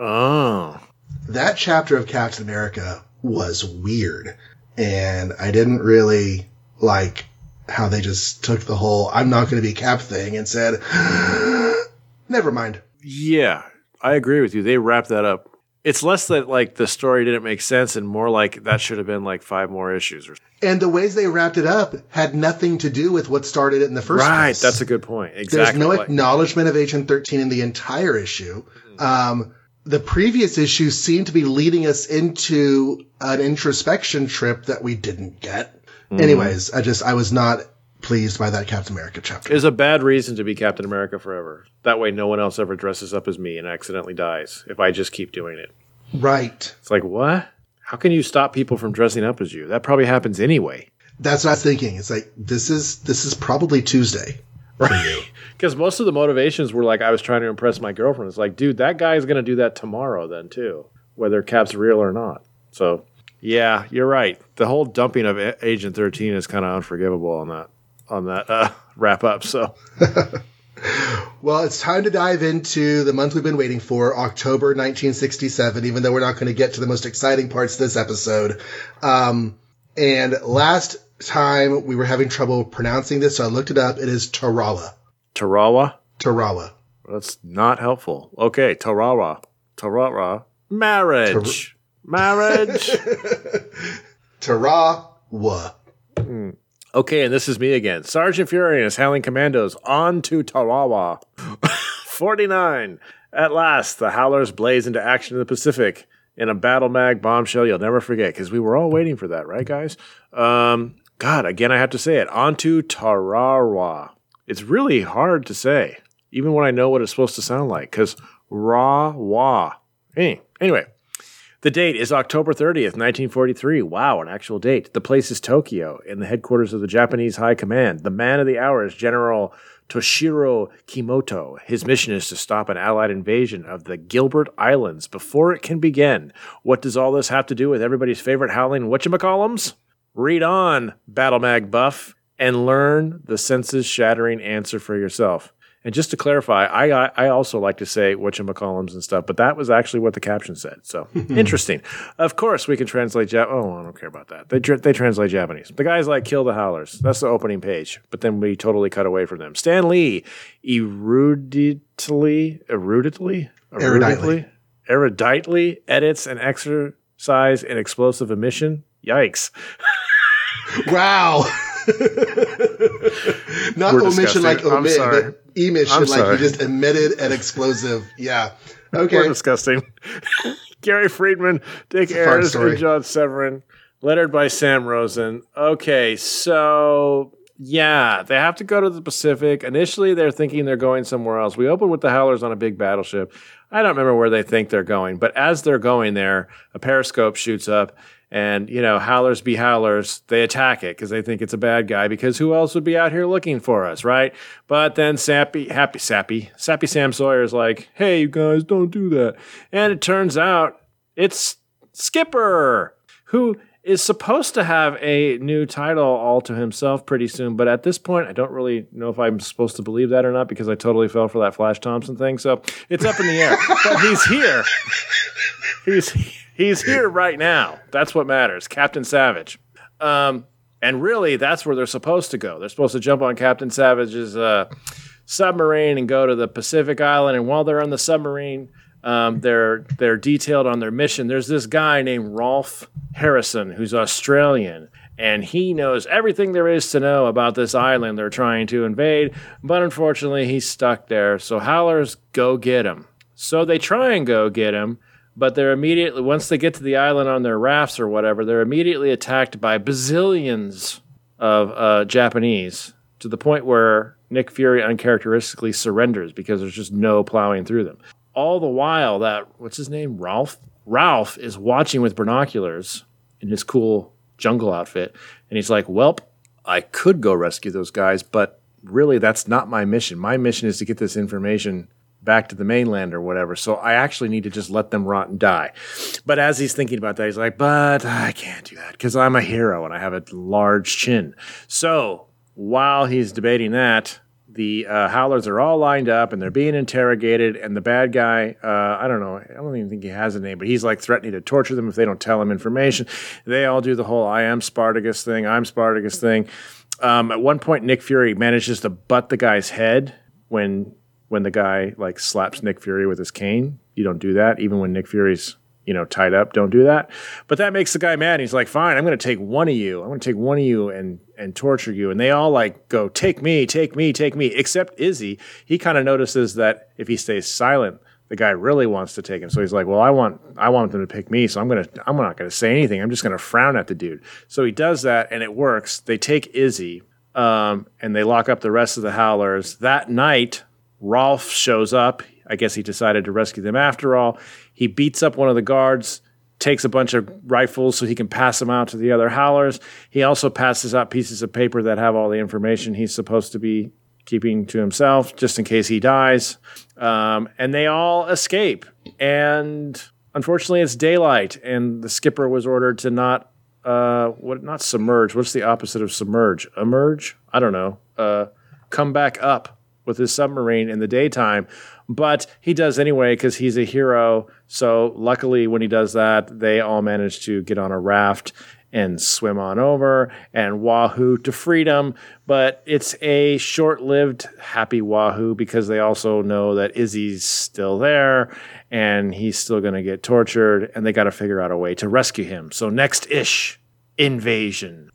[SPEAKER 1] Oh,
[SPEAKER 2] That chapter of Captain America was weird. And I didn't really like how they just took the whole I'm not going to be Cap thing and said, never mind.
[SPEAKER 1] yeah, I agree with you. They wrapped that up. It's less that like the story didn't make sense, and more like that should have been like five more issues. Or
[SPEAKER 2] And the ways they wrapped it up had nothing to do with what started it in the first
[SPEAKER 1] right,
[SPEAKER 2] place.
[SPEAKER 1] that's a good point. Exactly.
[SPEAKER 2] There's
[SPEAKER 1] no
[SPEAKER 2] acknowledgement of Agent 13 in the entire issue. Um, the previous issue seemed to be leading us into an introspection trip that we didn't get.
[SPEAKER 1] Mm-hmm.
[SPEAKER 2] Anyways, I just, I was not pleased by that Captain America chapter.
[SPEAKER 1] is a bad reason to be Captain America forever. That way, no one else ever dresses up as me and accidentally dies if I just keep doing it.
[SPEAKER 2] Right.
[SPEAKER 1] It's like, what? How can you stop people from dressing up as you? That probably happens anyway.
[SPEAKER 2] That's what I was thinking. It's like, this is, this is probably Tuesday. for you.
[SPEAKER 1] Because most of the motivations were like, I was trying to impress my girlfriend. It's like, dude, that guy is going to do that tomorrow, then, too, whether Cap's real or not. So, yeah, you're right. The whole dumping of Agent 13 is kind of unforgivable on that on that uh, wrap up. So,
[SPEAKER 2] Well, it's time to dive into the month we've been waiting for, October 1967, even though we're not going to get to the most exciting parts of this episode. Um, and last time we were having trouble pronouncing this, so I looked it up. It is Tarawa.
[SPEAKER 1] Tarawa,
[SPEAKER 2] Tarawa.
[SPEAKER 1] that's not helpful. Okay, Tarawa, Tarawa, marriage, marriage.
[SPEAKER 2] Tarawa.
[SPEAKER 1] Okay, and this is me again. Sergeant Fury and his Howling Commandos on to Tarawa. 49. At last, the Howlers blaze into action in the Pacific in a battle mag bombshell you'll never forget because we were all waiting for that, right, guys? Um, God, again, I have to say it. On to Tarawa. It's really hard to say, even when I know what it's supposed to sound like, because raw wa. Hey, anyway, the date is October 30th, 1943. Wow, an actual date. The place is Tokyo, in the headquarters of the Japanese High Command. The man of the hour is General Toshiro Kimoto. His mission is to stop an Allied invasion of the Gilbert Islands before it can begin. What does all this have to do with everybody's favorite howling whatchamacallums? Read on, Battle Mag Buff, and learn the senses shattering answer for yourself. And just to clarify, I I, also like to say whatchamacallums and stuff, but that was actually what the caption said. So interesting. Of course, we can translate Jap. Oh, I don't care about that. They they translate Japanese. The guys like kill the howlers. That's the opening page. But then we totally cut away from them. Stan Lee, eruditely, eruditely, eruditely, eruditely edits and exercise in explosive emission. Yikes!
[SPEAKER 2] wow. Not
[SPEAKER 1] We're
[SPEAKER 2] omission
[SPEAKER 1] disgusting.
[SPEAKER 2] like
[SPEAKER 1] I'm
[SPEAKER 2] omit,
[SPEAKER 1] sorry.
[SPEAKER 2] but emission like you just emitted an explosive. Yeah.
[SPEAKER 1] We're
[SPEAKER 2] Okay.
[SPEAKER 1] disgusting. Gary Friedrich, Dick Ayers, and John Severin. Lettered by Sam Rosen. Okay, so yeah, they have to go to the Pacific. Initially, they're thinking they're going somewhere else. We open with the Howlers on a big battleship. I don't remember where they think they're going, but as they're going there, a periscope shoots up, and you know, Howlers be Howlers. They attack it because they think it's a bad guy. Because who else would be out here looking for us, right? But then Sappy, Happy Sappy, Sappy Sam Sawyer is like, "Hey, you guys, don't do that." And it turns out it's Skipper, who is supposed to have a new title all to himself pretty soon. But at this point, I don't really know if I'm supposed to believe that or not because I totally fell for that Flash Thompson thing. So it's up in the air. but he's here. He's he's here right now. That's what matters. Captain Savage. Um, and really, that's where they're supposed to go. They're supposed to jump on Captain Savage's uh, submarine and go to the Pacific Island. And while they're on the submarine, um, they're they're detailed on their mission. There's this guy named Rolf Harrison who's Australian, and he knows everything there is to know about this island they're trying to invade. But unfortunately, he's stuck there. So Howlers go get him. So they try and go get him, but they're immediately once they get to the island on their rafts or whatever, they're immediately attacked by bazillions of uh, Japanese to the point where Nick Fury uncharacteristically surrenders because there's just no plowing through them. All the while, that what's his name, Ralph. Ralph is watching with binoculars in his cool jungle outfit, and he's like, "Welp, I could go rescue those guys, but really, that's not my mission. My mission is to get this information." Back to the mainland or whatever. So I actually need to just let them rot and die. But as he's thinking about that, he's like, but I can't do that because I'm a hero and I have a large chin. So while he's debating that, the uh, howlers are all lined up and they're being interrogated. And the bad guy, uh, I don't know, I don't even think he has a name, but he's like threatening to torture them if they don't tell him information. They all do the whole I am Spartacus thing, I'm Spartacus thing. Um, at one point, Nick Fury manages to butt the guy's head when when the guy like slaps Nick Fury with his cane. You don't do that, even when Nick Fury's you know tied up. Don't do that. But that makes the guy mad. He's like, "Fine, I'm going to take one of you. I'm going to take one of you and and torture you." And they all like go, "Take me, take me, take me." Except Izzy, he kind of notices that if he stays silent. The guy really wants to take him, so he's like, "Well, I want, I want them to pick me, so I'm gonna, I'm not gonna say anything. I'm just gonna frown at the dude." So he does that, and it works. They take Izzy, um, and they lock up the rest of the howlers. That night, Rolf shows up. I guess he decided to rescue them after all. He beats up one of the guards, takes a bunch of rifles so he can pass them out to the other howlers. He also passes out pieces of paper that have all the information he's supposed to be keeping to himself just in case he dies. Um, and they all escape. And unfortunately, it's daylight, and the skipper was ordered to not uh, what not submerge. What's the opposite of submerge? Emerge? I don't know. Uh, come back up with his submarine in the daytime, but he does anyway because he's a hero. So luckily, when he does that, they all manage to get on a raft and swim on over and wahoo to freedom. But it's a short lived happy wahoo because they also know that Izzy's still there and he's still going to get tortured and they got to figure out a way to rescue him. So, next ish invasion.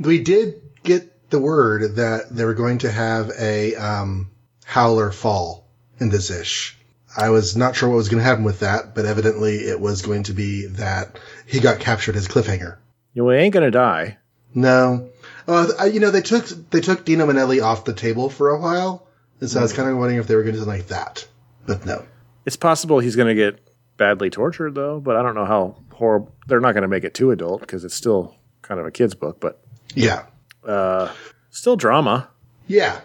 [SPEAKER 2] We did get the word that they were going to have a um, Howler fall in this ish. I was not sure what was going to happen with that, but evidently it was going to be that he got captured as cliffhanger.
[SPEAKER 1] Well, ain't gonna die.
[SPEAKER 2] No, uh, you know they took they took Dino Manelli off the table for a while, and so I was kind of wondering if they were going to do something like that, but no.
[SPEAKER 1] It's possible he's gonna get badly tortured though, but I don't know how horrible. They're not gonna make it too adult because it's still kind of a kid's book, but
[SPEAKER 2] Yeah,
[SPEAKER 1] uh, still drama.
[SPEAKER 2] yeah,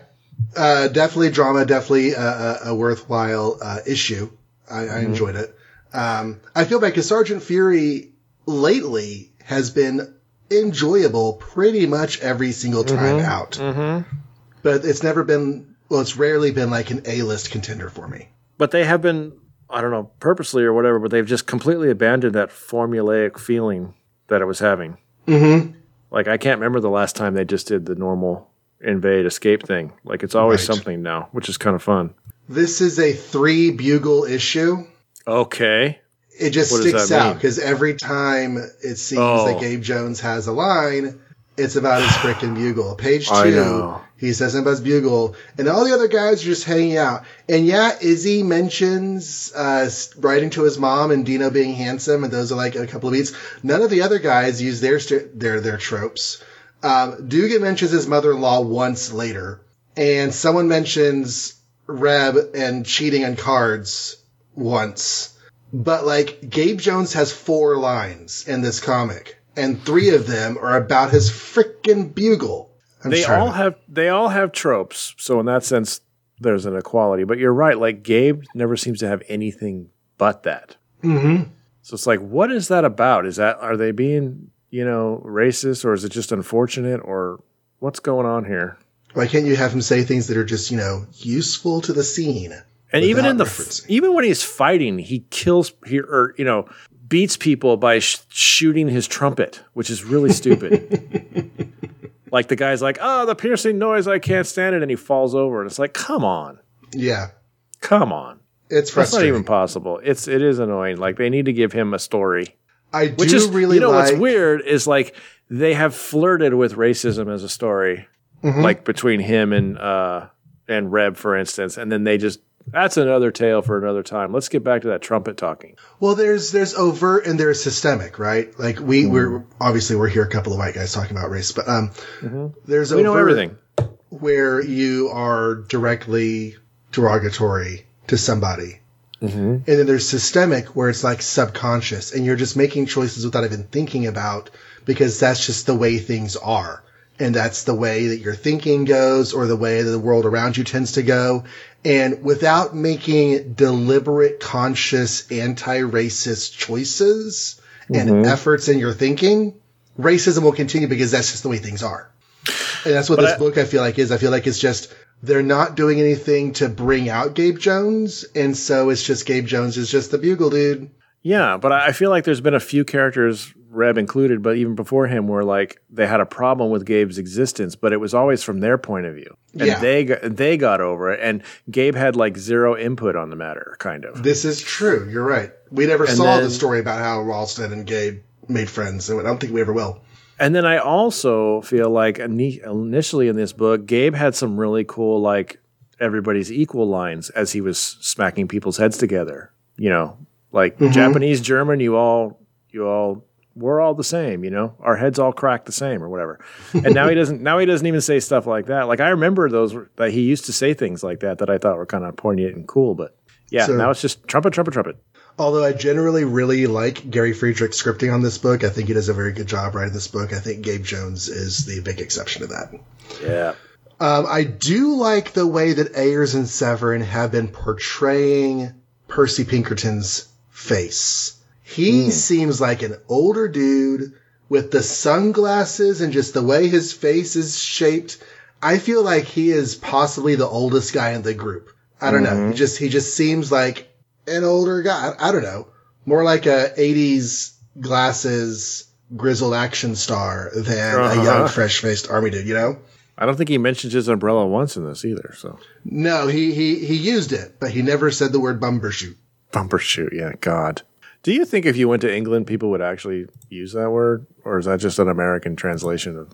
[SPEAKER 2] uh, definitely drama, definitely a, a, a worthwhile uh, issue. I, I enjoyed it. Um, I feel bad because Sergeant Fury lately has been enjoyable pretty much every single time out.
[SPEAKER 1] Mm-hmm.
[SPEAKER 2] But it's never been, well, it's rarely been like an A-list contender for me.
[SPEAKER 1] But they have been, I don't know, purposely or whatever, but they've just completely abandoned that formulaic feeling that it was having.
[SPEAKER 2] Mm-hmm.
[SPEAKER 1] Like I can't remember the last time they just did the normal invade escape thing. Like it's always
[SPEAKER 2] Right.
[SPEAKER 1] something now, which is kind of fun.
[SPEAKER 2] This is a three bugle issue.
[SPEAKER 1] Okay.
[SPEAKER 2] It just
[SPEAKER 1] What
[SPEAKER 2] sticks out because every time it seems
[SPEAKER 1] Oh.
[SPEAKER 2] that Gabe Jones has a line, it's about his frickin' bugle. Page two,
[SPEAKER 1] I know.
[SPEAKER 2] He says something about bugle, and all the other guys are just hanging out. And yeah, Izzy mentions uh, writing to his mom and Dino being handsome, and those are like a couple of beats. None of the other guys use their st- their their tropes. Um, Dugan mentions his mother-in-law once later, and someone mentions Reb and cheating on cards once. But like Gabe Jones has four lines in this comic, and three of them are about his frickin' bugle. I'm
[SPEAKER 1] They all have they all have tropes, so in that sense there's an equality. But you're right, like Gabe never seems to have anything but that.
[SPEAKER 2] Mhm.
[SPEAKER 1] So it's like, what is that about? Is that are they being, you know, racist or is it just unfortunate or what's going on here?
[SPEAKER 2] Why can't you have him say things that are just you know useful to the scene?
[SPEAKER 1] And even in the
[SPEAKER 2] referencing?
[SPEAKER 1] even when he's fighting, he kills he or you know beats people by sh- shooting his trumpet, which is really stupid. like the guy's like, "Oh, the piercing noise, I can't stand it," and he falls over, and it's like, "Come on,
[SPEAKER 2] Yeah,
[SPEAKER 1] come on."
[SPEAKER 2] it's
[SPEAKER 1] That's not even possible. It's it is annoying. Like they need to give him a story.
[SPEAKER 2] I do
[SPEAKER 1] Which is
[SPEAKER 2] really
[SPEAKER 1] you know
[SPEAKER 2] like.
[SPEAKER 1] what's weird is like they have flirted with racism as a story,
[SPEAKER 2] Mhm.
[SPEAKER 1] like between him and uh and Reb, for instance, and then they just that's another tale for another time. Let's get back to that trumpet talking.
[SPEAKER 2] Well, there's there's overt and there's systemic, right? Like we
[SPEAKER 1] Mm-hmm.
[SPEAKER 2] we're obviously we're here a couple of white guys talking about race, but um, there's
[SPEAKER 1] Mm-hmm. We know
[SPEAKER 2] overt
[SPEAKER 1] everything.
[SPEAKER 2] where you are directly derogatory to somebody.
[SPEAKER 1] Mm-hmm.
[SPEAKER 2] And then there's systemic where it's like subconscious and you're just making choices without even thinking about because that's just the way things are. And that's the way that your thinking goes or the way that the world around you tends to go. And without making deliberate, conscious, anti-racist choices and mm-hmm. efforts in your thinking, racism will continue because that's just the way things are. And that's what
[SPEAKER 1] But
[SPEAKER 2] this
[SPEAKER 1] I-
[SPEAKER 2] book I feel like is. I feel like it's just they're not doing anything to bring out Gabe Jones, and so it's just Gabe Jones is just the bugle dude.
[SPEAKER 1] Yeah, but I feel like there's been a few characters, Reb included, but even before him, where like they had a problem with Gabe's existence, but it was always from their point of view, and
[SPEAKER 2] Yeah.
[SPEAKER 1] they got, they got over it, and Gabe had like zero input on the matter, kind of.
[SPEAKER 2] This is true. You're right. We never saw
[SPEAKER 1] then-
[SPEAKER 2] the story about how Ralston and Gabe made friends, and I don't think we ever will.
[SPEAKER 1] And then I also feel like initially in this book, Gabe had some really cool like everybody's equal lines as he was smacking people's heads together. You know, like mm-hmm. Japanese, German, you all, you all, we're all the same. You know, our heads all cracked the same or whatever. And now he doesn't. Now he doesn't even say stuff like that. Like I remember those that he used to say things like that that I thought were kind of poignant and cool. But yeah,
[SPEAKER 2] So-
[SPEAKER 1] now it's just trumpet, trumpet, trumpet.
[SPEAKER 2] Although I generally really like Gary Friedrich's scripting on this book, I think he does a very good job writing this book. I think Gabe Jones is the big exception to that.
[SPEAKER 1] Yeah.
[SPEAKER 2] Um, I do like the way that Ayers and Severin have been portraying Percy Pinkerton's face. He seems like an older dude with the sunglasses and just the way his face is shaped. I feel like he is possibly the oldest guy in the group. I don't know. He just he just seems like an older guy. I, I don't know. More like a 80s glasses grizzled action star than a
[SPEAKER 1] Uh-huh.
[SPEAKER 2] young fresh faced army dude, you know?
[SPEAKER 1] I don't think he mentions his umbrella once in this either. So
[SPEAKER 2] No, he, he, he used it, but he never said the word bumbershoot.
[SPEAKER 1] Bumper shoot, yeah, God. Do you think if you went to England, people would actually use that word, or is that just an American translation of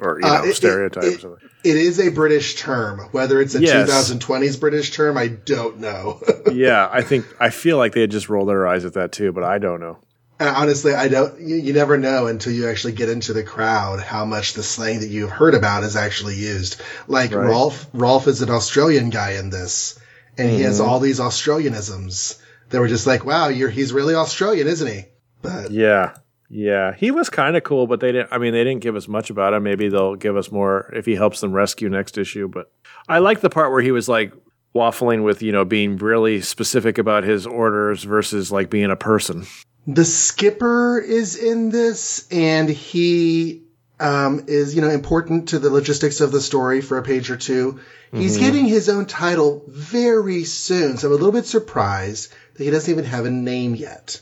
[SPEAKER 1] or you know
[SPEAKER 2] Uh, it-
[SPEAKER 1] stereotype
[SPEAKER 2] it-
[SPEAKER 1] or something.
[SPEAKER 2] It is a British term. Whether it's a
[SPEAKER 1] Yes.
[SPEAKER 2] 2020s British term, I don't know.
[SPEAKER 1] yeah, I think I feel like they had just rolled their eyes at that too, but I don't know.
[SPEAKER 2] And honestly, I don't. You, you never know until you actually get into the crowd how much the slang that you've heard about is actually used. Like
[SPEAKER 1] Right.
[SPEAKER 2] Rolf, Rolf is an Australian guy in this, and he
[SPEAKER 1] Mm-hmm.
[SPEAKER 2] has all these Australianisms. They were just like, "Wow, you're he's really Australian, isn't he?" But
[SPEAKER 1] Yeah. Yeah. He was kind of cool, but they didn't I mean they didn't give us much about him. Maybe they'll give us more if he helps them rescue next issue, but I like the part where he was like waffling with, you know, being really specific about his orders versus like being a person.
[SPEAKER 2] the skipper is in this, and he um, is you know important to the logistics of the story for a page or 2 He's
[SPEAKER 1] Mm-hmm.
[SPEAKER 2] getting his own title very soon, so I'm a little bit surprised that he doesn't even have a name yet.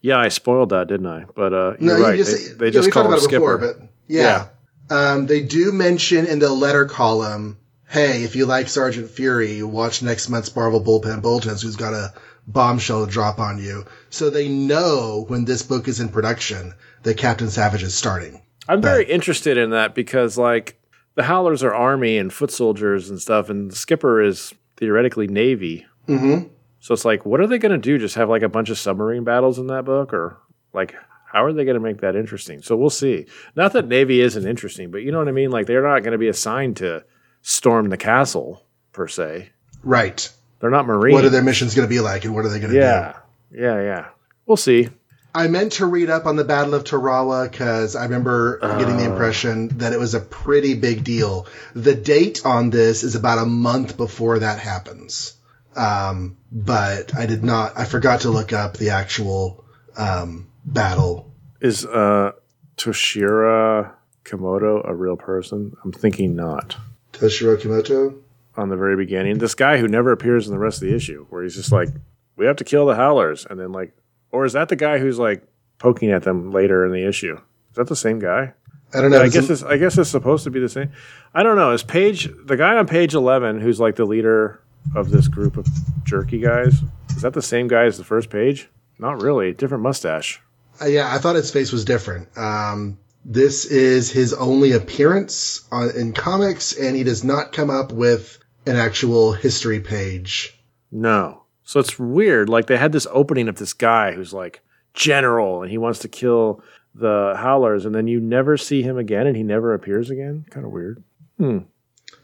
[SPEAKER 1] Yeah, I spoiled that, didn't I? But uh you're
[SPEAKER 2] you
[SPEAKER 1] right.
[SPEAKER 2] just-
[SPEAKER 1] they they
[SPEAKER 2] yeah,
[SPEAKER 1] just
[SPEAKER 2] we
[SPEAKER 1] call
[SPEAKER 2] talked
[SPEAKER 1] him
[SPEAKER 2] about it
[SPEAKER 1] Skipper.
[SPEAKER 2] before, but yeah. Um, they do mention in the letter column, hey, if you like Sergeant Fury, watch next month's Marvel Bullpen Bulletins, who's got a bombshell to drop on you. So they know when this book is in production that Captain Savage is starting.
[SPEAKER 1] I'm very interested in that because like the Howlers are army and foot soldiers and stuff, and Skipper is theoretically navy.
[SPEAKER 2] Mm-hmm.
[SPEAKER 1] So it's like, what are they going to do? Just have like a bunch of submarine battles in that book, or like how are they going to make that interesting? So we'll see. Not that navy isn't interesting, but you know what I mean. Like they're not going to be assigned to storm the castle per se.
[SPEAKER 2] Right.
[SPEAKER 1] They're not marines.
[SPEAKER 2] What are their missions going to be like, and what are they going to do?
[SPEAKER 1] yeah, yeah, yeah. We'll see.
[SPEAKER 2] I meant to read up on the Battle of Tarawa because I remember getting
[SPEAKER 1] Uh.
[SPEAKER 2] the impression that it was a pretty big deal. The date on this is about a month before that happens. Um, but I did not, I forgot to look up the actual, um, battle.
[SPEAKER 1] Is uh, Toshira Komodo a real person? I'm thinking not.
[SPEAKER 2] Toshiro Kimoto?
[SPEAKER 1] on the very beginning. This guy who never appears in the rest of the issue, where he's just like, "We have to kill the Howlers," and then like, or is that the guy who's like poking at them later in the issue? Is that the same guy?
[SPEAKER 2] I don't know.
[SPEAKER 1] I guess
[SPEAKER 2] it-
[SPEAKER 1] it's I guess it's supposed to be the same. I don't know. Is Page the guy on page eleven who's like the leader of this group of jerky guys? Is that the same guy as the first page? Not really. Different mustache.
[SPEAKER 2] Uh, yeah, I thought his face was different. Um, this is his only appearance on, in comics, and he does not come up with an actual history page.
[SPEAKER 1] No. So it's weird. Like they had this opening of this guy who's like general and he wants to kill the howlers and then you never see him again and he never appears again. Kind of weird.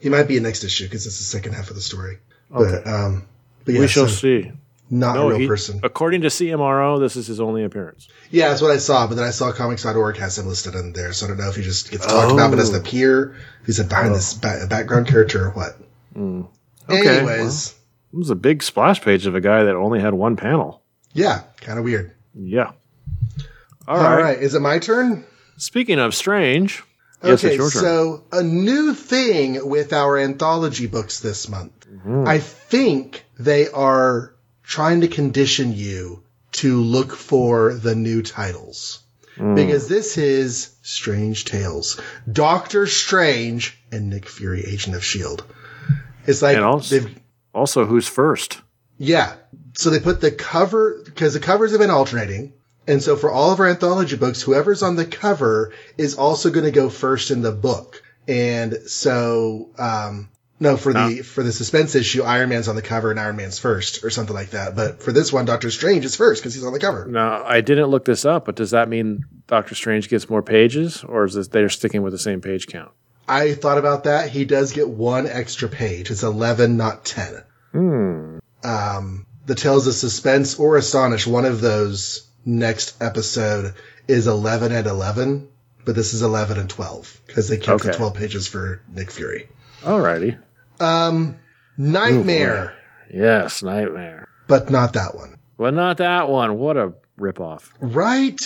[SPEAKER 2] He might be in next issue because it's the second half of the story.
[SPEAKER 1] Okay.
[SPEAKER 2] But, um, but yeah,
[SPEAKER 1] we shall
[SPEAKER 2] so
[SPEAKER 1] see.
[SPEAKER 2] not
[SPEAKER 1] No,
[SPEAKER 2] a real
[SPEAKER 1] he-
[SPEAKER 2] person.
[SPEAKER 1] according to CMRO, this is his only appearance.
[SPEAKER 2] Yeah, that's what I saw, but then I saw comics.org has him listed in there, so I don't know if he just gets talked about, but doesn't
[SPEAKER 1] Oh.
[SPEAKER 2] appear. He's a behind this ba- background character or what.
[SPEAKER 1] Okay,
[SPEAKER 2] Anyways,
[SPEAKER 1] It was a big splash page of a guy that only had one panel.
[SPEAKER 2] yeah, kind of weird.
[SPEAKER 1] Yeah. All
[SPEAKER 2] All
[SPEAKER 1] right.
[SPEAKER 2] right, is it my turn?
[SPEAKER 1] Speaking of strange, yes,
[SPEAKER 2] okay,
[SPEAKER 1] it's your turn.
[SPEAKER 2] so a new thing with our anthology books this month.
[SPEAKER 1] Mm-hmm.
[SPEAKER 2] I think they are trying to condition you to look for the new titles.
[SPEAKER 1] Mm.
[SPEAKER 2] Because this is Strange Tales. Doctor Strange and Nick Fury, Agent of S.H.I.E.L.D. It's like
[SPEAKER 1] And also- also, who's first?
[SPEAKER 2] yeah. So they put the cover because the covers have been alternating. And so for all of our anthology books, whoever's on the cover is also going to go first in the book. And so, um, no, for the, for the suspense issue, Iron Man's on the cover and Iron Man's first or something like that. But for this one, Doctor Strange is first because he's on the cover.
[SPEAKER 1] Now, I didn't look this up, but does that mean Doctor Strange gets more pages, or is this they're sticking with the same page count?
[SPEAKER 2] I thought about that. He does get one extra page. It's 11, not 10. Hmm. Um, the Tales of Suspense or Astonish, one of those next episode is 11 and 11, but this is 11 and 12 because they kept the 12 pages for Nick Fury.
[SPEAKER 1] Alrighty.
[SPEAKER 2] Um, Nightmare,
[SPEAKER 1] Yes, Nightmare.
[SPEAKER 2] but not that one.
[SPEAKER 1] Well, not that one. What a ripoff.
[SPEAKER 2] Right?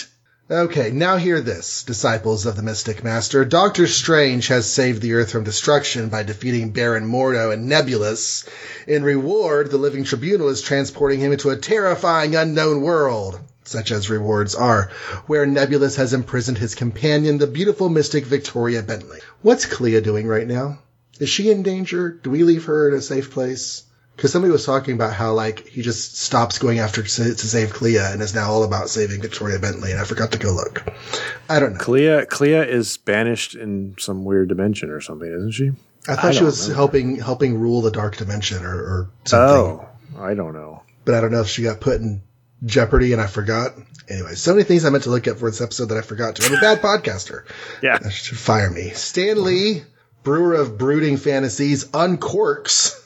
[SPEAKER 2] Okay, now hear this, disciples of the Mystic Master. Doctor Strange has saved the Earth from destruction by defeating Baron Mordo and Nebulos. In reward, the Living Tribunal is transporting him into a terrifying unknown world, such as rewards are, where Nebulous has imprisoned his companion, the beautiful mystic Victoria Bentley. What's Clea doing right now? Is she in danger? Do we leave her in a safe place? Because somebody was talking about how like he just stops going after to, to save Clea and is now all about saving Victoria Bentley, and I forgot to go look. I don't know.
[SPEAKER 1] Clea Clea is banished in some weird dimension or something, isn't she?
[SPEAKER 2] I thought
[SPEAKER 1] I
[SPEAKER 2] she was
[SPEAKER 1] know.
[SPEAKER 2] helping helping rule the dark dimension or, or something.
[SPEAKER 1] Oh, I don't know.
[SPEAKER 2] But I don't know if she got put in jeopardy and I forgot. Anyway, so many things I meant to look at for this episode that I forgot to. I'm a bad podcaster.
[SPEAKER 1] Yeah.
[SPEAKER 2] That should fire me. Stan Lee, brewer of brooding fantasies, uncorks.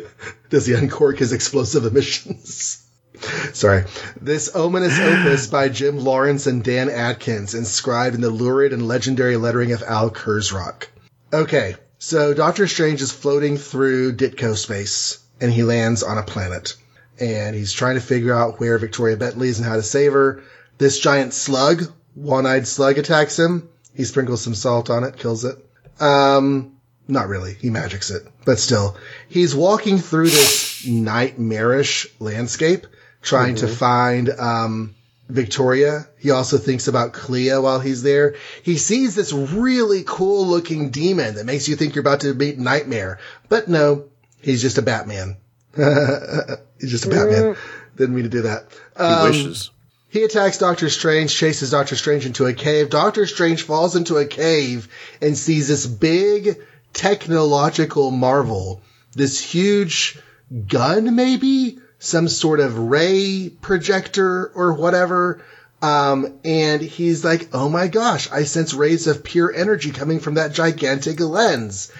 [SPEAKER 2] Does he uncork his explosive emissions? Sorry. This ominous opus by Jim Lawrence and Dan Atkins, inscribed in the lurid and legendary lettering of Al Kurzrok. Okay, so Doctor Strange is floating through Ditko space, and he lands on a planet. And he's trying to figure out where Victoria Bentley is and how to save her. This giant slug, one-eyed slug, attacks him. He sprinkles some salt on it, kills it. Um, not really. He magics it, but still, he's walking through this nightmarish landscape, trying to find um, Victoria. He also thinks about Clea while he's there. He sees this really cool looking demon that makes you think you're about to meet Nightmare, but no, he's just a Batman. he's just a Batman. Didn't mean to do that.
[SPEAKER 1] He
[SPEAKER 2] Um,
[SPEAKER 1] wishes.
[SPEAKER 2] He attacks Doctor Strange, chases Doctor Strange into a cave. Doctor Strange falls into a cave and sees this big technological marvel. This huge gun, maybe? Some sort of ray projector or whatever. Um, and he's like, oh my gosh, I sense rays of pure energy coming from that gigantic lens.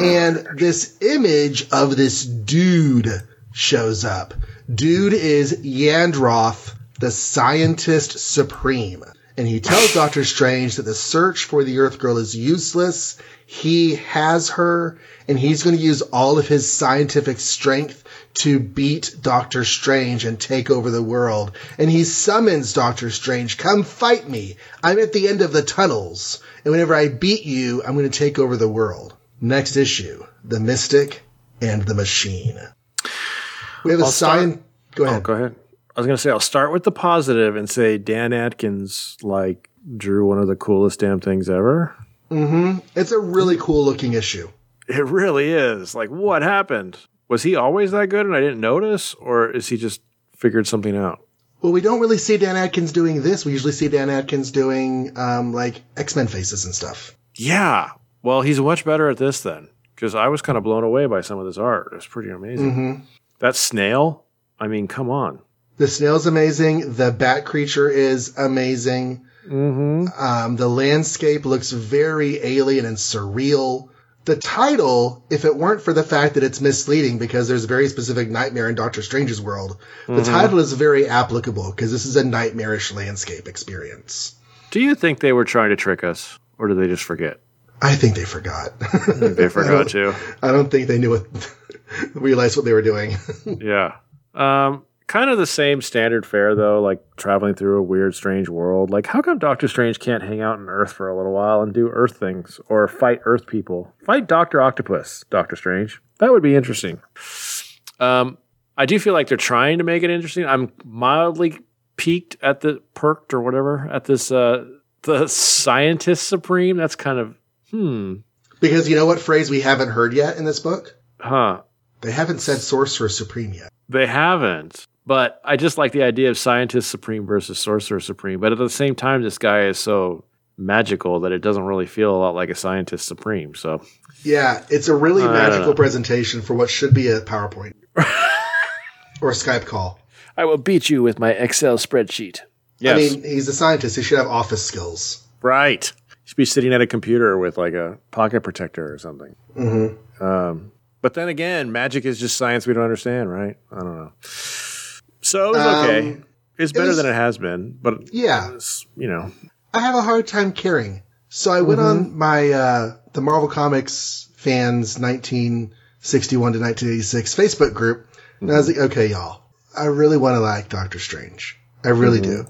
[SPEAKER 2] And this image of this dude shows up. Dude is Yandroth, the scientist supreme. And he tells Doctor Strange that the search for the Earth Girl is useless. He has her, and he's going to use all of his scientific strength to beat Doctor Strange and take over the world. And he summons Doctor Strange, come fight me. I'm at the end of the tunnels. And whenever I beat you, I'm going to take over the world. Next issue, The Mystic and the Machine. We have a
[SPEAKER 1] I'll start-
[SPEAKER 2] sign. Go
[SPEAKER 1] Oh,
[SPEAKER 2] ahead.
[SPEAKER 1] go ahead. I was going to say, I'll start with the positive and say Dan Atkins, like, drew one of the coolest damn things ever. Mm-hmm.
[SPEAKER 2] It's a really cool looking issue.
[SPEAKER 1] It really is. Like, what happened? Was he always that good and I didn't notice? Or is he just figured something out?
[SPEAKER 2] Well, we don't really see Dan Atkins doing this. We usually see Dan Atkins doing um, like X Men faces and stuff.
[SPEAKER 1] Yeah. Well, he's much better at this then. Because I was kind of blown away by some of this art. It was pretty amazing. That snail, I mean, come on.
[SPEAKER 2] The snail's amazing. The bat creature is amazing.
[SPEAKER 1] Mm-hmm.
[SPEAKER 2] Um, the landscape looks very alien and surreal. The title, if it weren't for the fact that it's misleading because there's a very specific nightmare in Doctor Strange's world, the title is very applicable because this is a nightmarish landscape experience.
[SPEAKER 1] Do you think they were trying to trick us? Or did they just forget?
[SPEAKER 2] I think they forgot.
[SPEAKER 1] They forgot to.
[SPEAKER 2] I don't think they knew what, realized what they were doing.
[SPEAKER 1] Yeah. Um, kind of the same standard fare though, like traveling through a weird, strange world. Like, how come Doctor Strange can't hang out on Earth for a little while and do Earth things or fight Earth people? Fight Doctor Octopus, Doctor Strange. That would be interesting. Um, I do feel like they're trying to make it interesting. I'm mildly peaked at the perked or whatever at this uh the scientist supreme. That's kind of hmm.
[SPEAKER 2] because you know what phrase we haven't heard yet in this book?
[SPEAKER 1] Huh.
[SPEAKER 2] They haven't said Sorcerer Supreme yet.
[SPEAKER 1] They haven't. But I just like the idea of scientist supreme versus sorcerer supreme. But at the same time, this guy is so magical that it doesn't really feel a lot like a scientist supreme. So
[SPEAKER 2] Yeah, it's a really
[SPEAKER 1] I don't
[SPEAKER 2] magical presentation for what should be a PowerPoint or a Skype call.
[SPEAKER 1] I will beat you with my Excel spreadsheet. Yes.
[SPEAKER 2] I mean, he's a scientist. He should have office skills.
[SPEAKER 1] right. You should be sitting at a computer with like a pocket protector or something. Mm-hmm. Um, but then again, magic is just science we don't understand, right? I don't know. So it was okay.
[SPEAKER 2] Um,
[SPEAKER 1] It's better
[SPEAKER 2] was-
[SPEAKER 1] than it has been, but
[SPEAKER 2] Yeah,
[SPEAKER 1] it's, you know,
[SPEAKER 2] I have a hard time caring. So I went on my uh, the Marvel Comics fans 1961 to 1986 Facebook group, and I was like, okay, y'all, I really want to like Doctor Strange. I really do.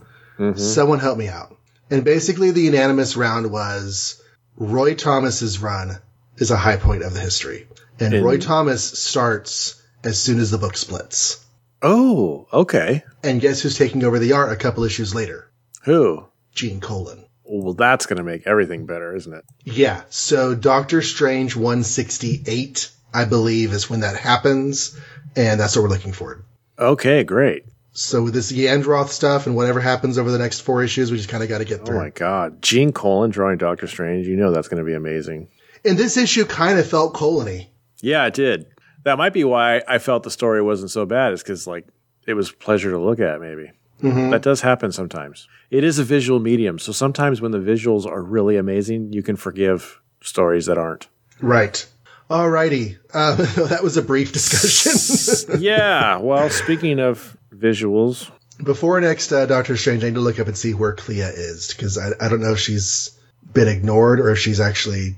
[SPEAKER 2] Someone help me out. And basically, the unanimous round was Roy Thomas's run is a high point of the history, and Roy Thomas starts as soon as the book splits.
[SPEAKER 1] Oh, okay.
[SPEAKER 2] And guess who's taking over the art a couple issues later?
[SPEAKER 1] Who?
[SPEAKER 2] Gene Colan.
[SPEAKER 1] Well, that's going to make everything better, isn't it?
[SPEAKER 2] Yeah. So Doctor Strange 168, I believe, is when that happens. and that's what we're looking for.
[SPEAKER 1] Okay, great.
[SPEAKER 2] So with this Yandroth stuff and whatever happens over the next four issues, we just kind of got to get
[SPEAKER 1] oh
[SPEAKER 2] through.
[SPEAKER 1] Oh my God, Gene Colan drawing Doctor Strange. You know that's going to be amazing.
[SPEAKER 2] and this issue kind of felt colony.
[SPEAKER 1] Yeah, it did. That might be why I felt the story wasn't so bad. Is because like it was pleasure to look at. Maybe that does happen sometimes. It is a visual medium, so sometimes when the visuals are really amazing, you can forgive stories that aren't.
[SPEAKER 2] Right. Alrighty. Uh, that was a brief discussion.
[SPEAKER 1] yeah. Well, speaking of visuals,
[SPEAKER 2] Before next uh, Doctor Strange, I need to look up and see where Clea is because I, I don't know if she's been ignored or if she's actually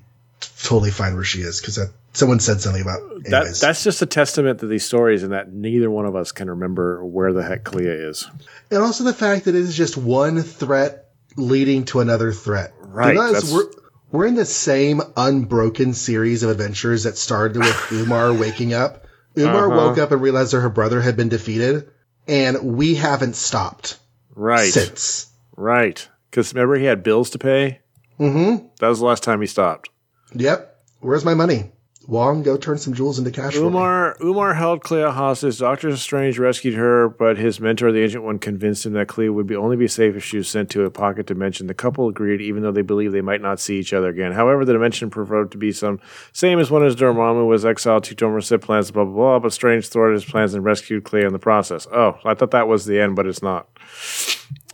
[SPEAKER 2] totally fine where she is because someone said something about.
[SPEAKER 1] that that's just a testament to these stories, and that neither one of us can remember where the heck Clea is.
[SPEAKER 2] and also the fact that it is just one threat leading to another threat.
[SPEAKER 1] Right,
[SPEAKER 2] Because
[SPEAKER 1] that's-
[SPEAKER 2] we're we're in the same unbroken series of adventures that started with Umar waking up. Umar
[SPEAKER 1] Uh-huh.
[SPEAKER 2] woke up and realized that her brother had been defeated, and we haven't stopped
[SPEAKER 1] Right.
[SPEAKER 2] since.
[SPEAKER 1] Right. Because remember, he had bills to pay.
[SPEAKER 2] Mm-hmm.
[SPEAKER 1] That was the last time he stopped.
[SPEAKER 2] Yep. Where's my money? Wong, go turn some jewels into cash for me.
[SPEAKER 1] Umar Umar held Clea hostage. Doctor Strange rescued her, but his mentor, the Ancient One, convinced him that Clea would be only be safe if she was sent to a pocket dimension. The couple agreed, even though they believed they might not see each other again. However, the dimension proved to be some same as one as Dormammu was exiled to Dormerset plans, blah blah blah. But Strange thwarted his plans and rescued Clea in the process. Oh, I thought that was the end, but it's not.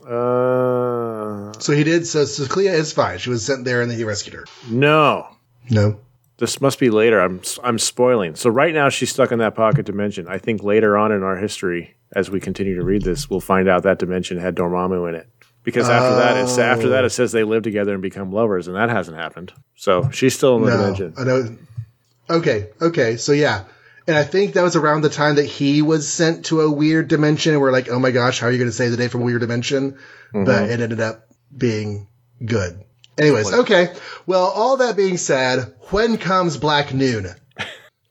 [SPEAKER 1] Uh,
[SPEAKER 2] So he did. So, so Clea is fine. She was sent there, and then he rescued her.
[SPEAKER 1] no.
[SPEAKER 2] No.
[SPEAKER 1] This must be later. I'm I'm spoiling. So right now she's stuck in that pocket dimension. I think later on in our history, as we continue to read this, we'll find out that dimension had Dormammu in it. Because after that, it's after that it says they live together and become lovers, and that hasn't happened. So she's still in the
[SPEAKER 2] No.
[SPEAKER 1] dimension.
[SPEAKER 2] I know. Okay. Okay. So yeah. And I think that was around the time that he was sent to a weird dimension. And we're like, oh my gosh, how are you going to save the day from a weird dimension? But mm-hmm. it ended up being good. Anyways, okay. Well, all that being said, when comes Black Noon?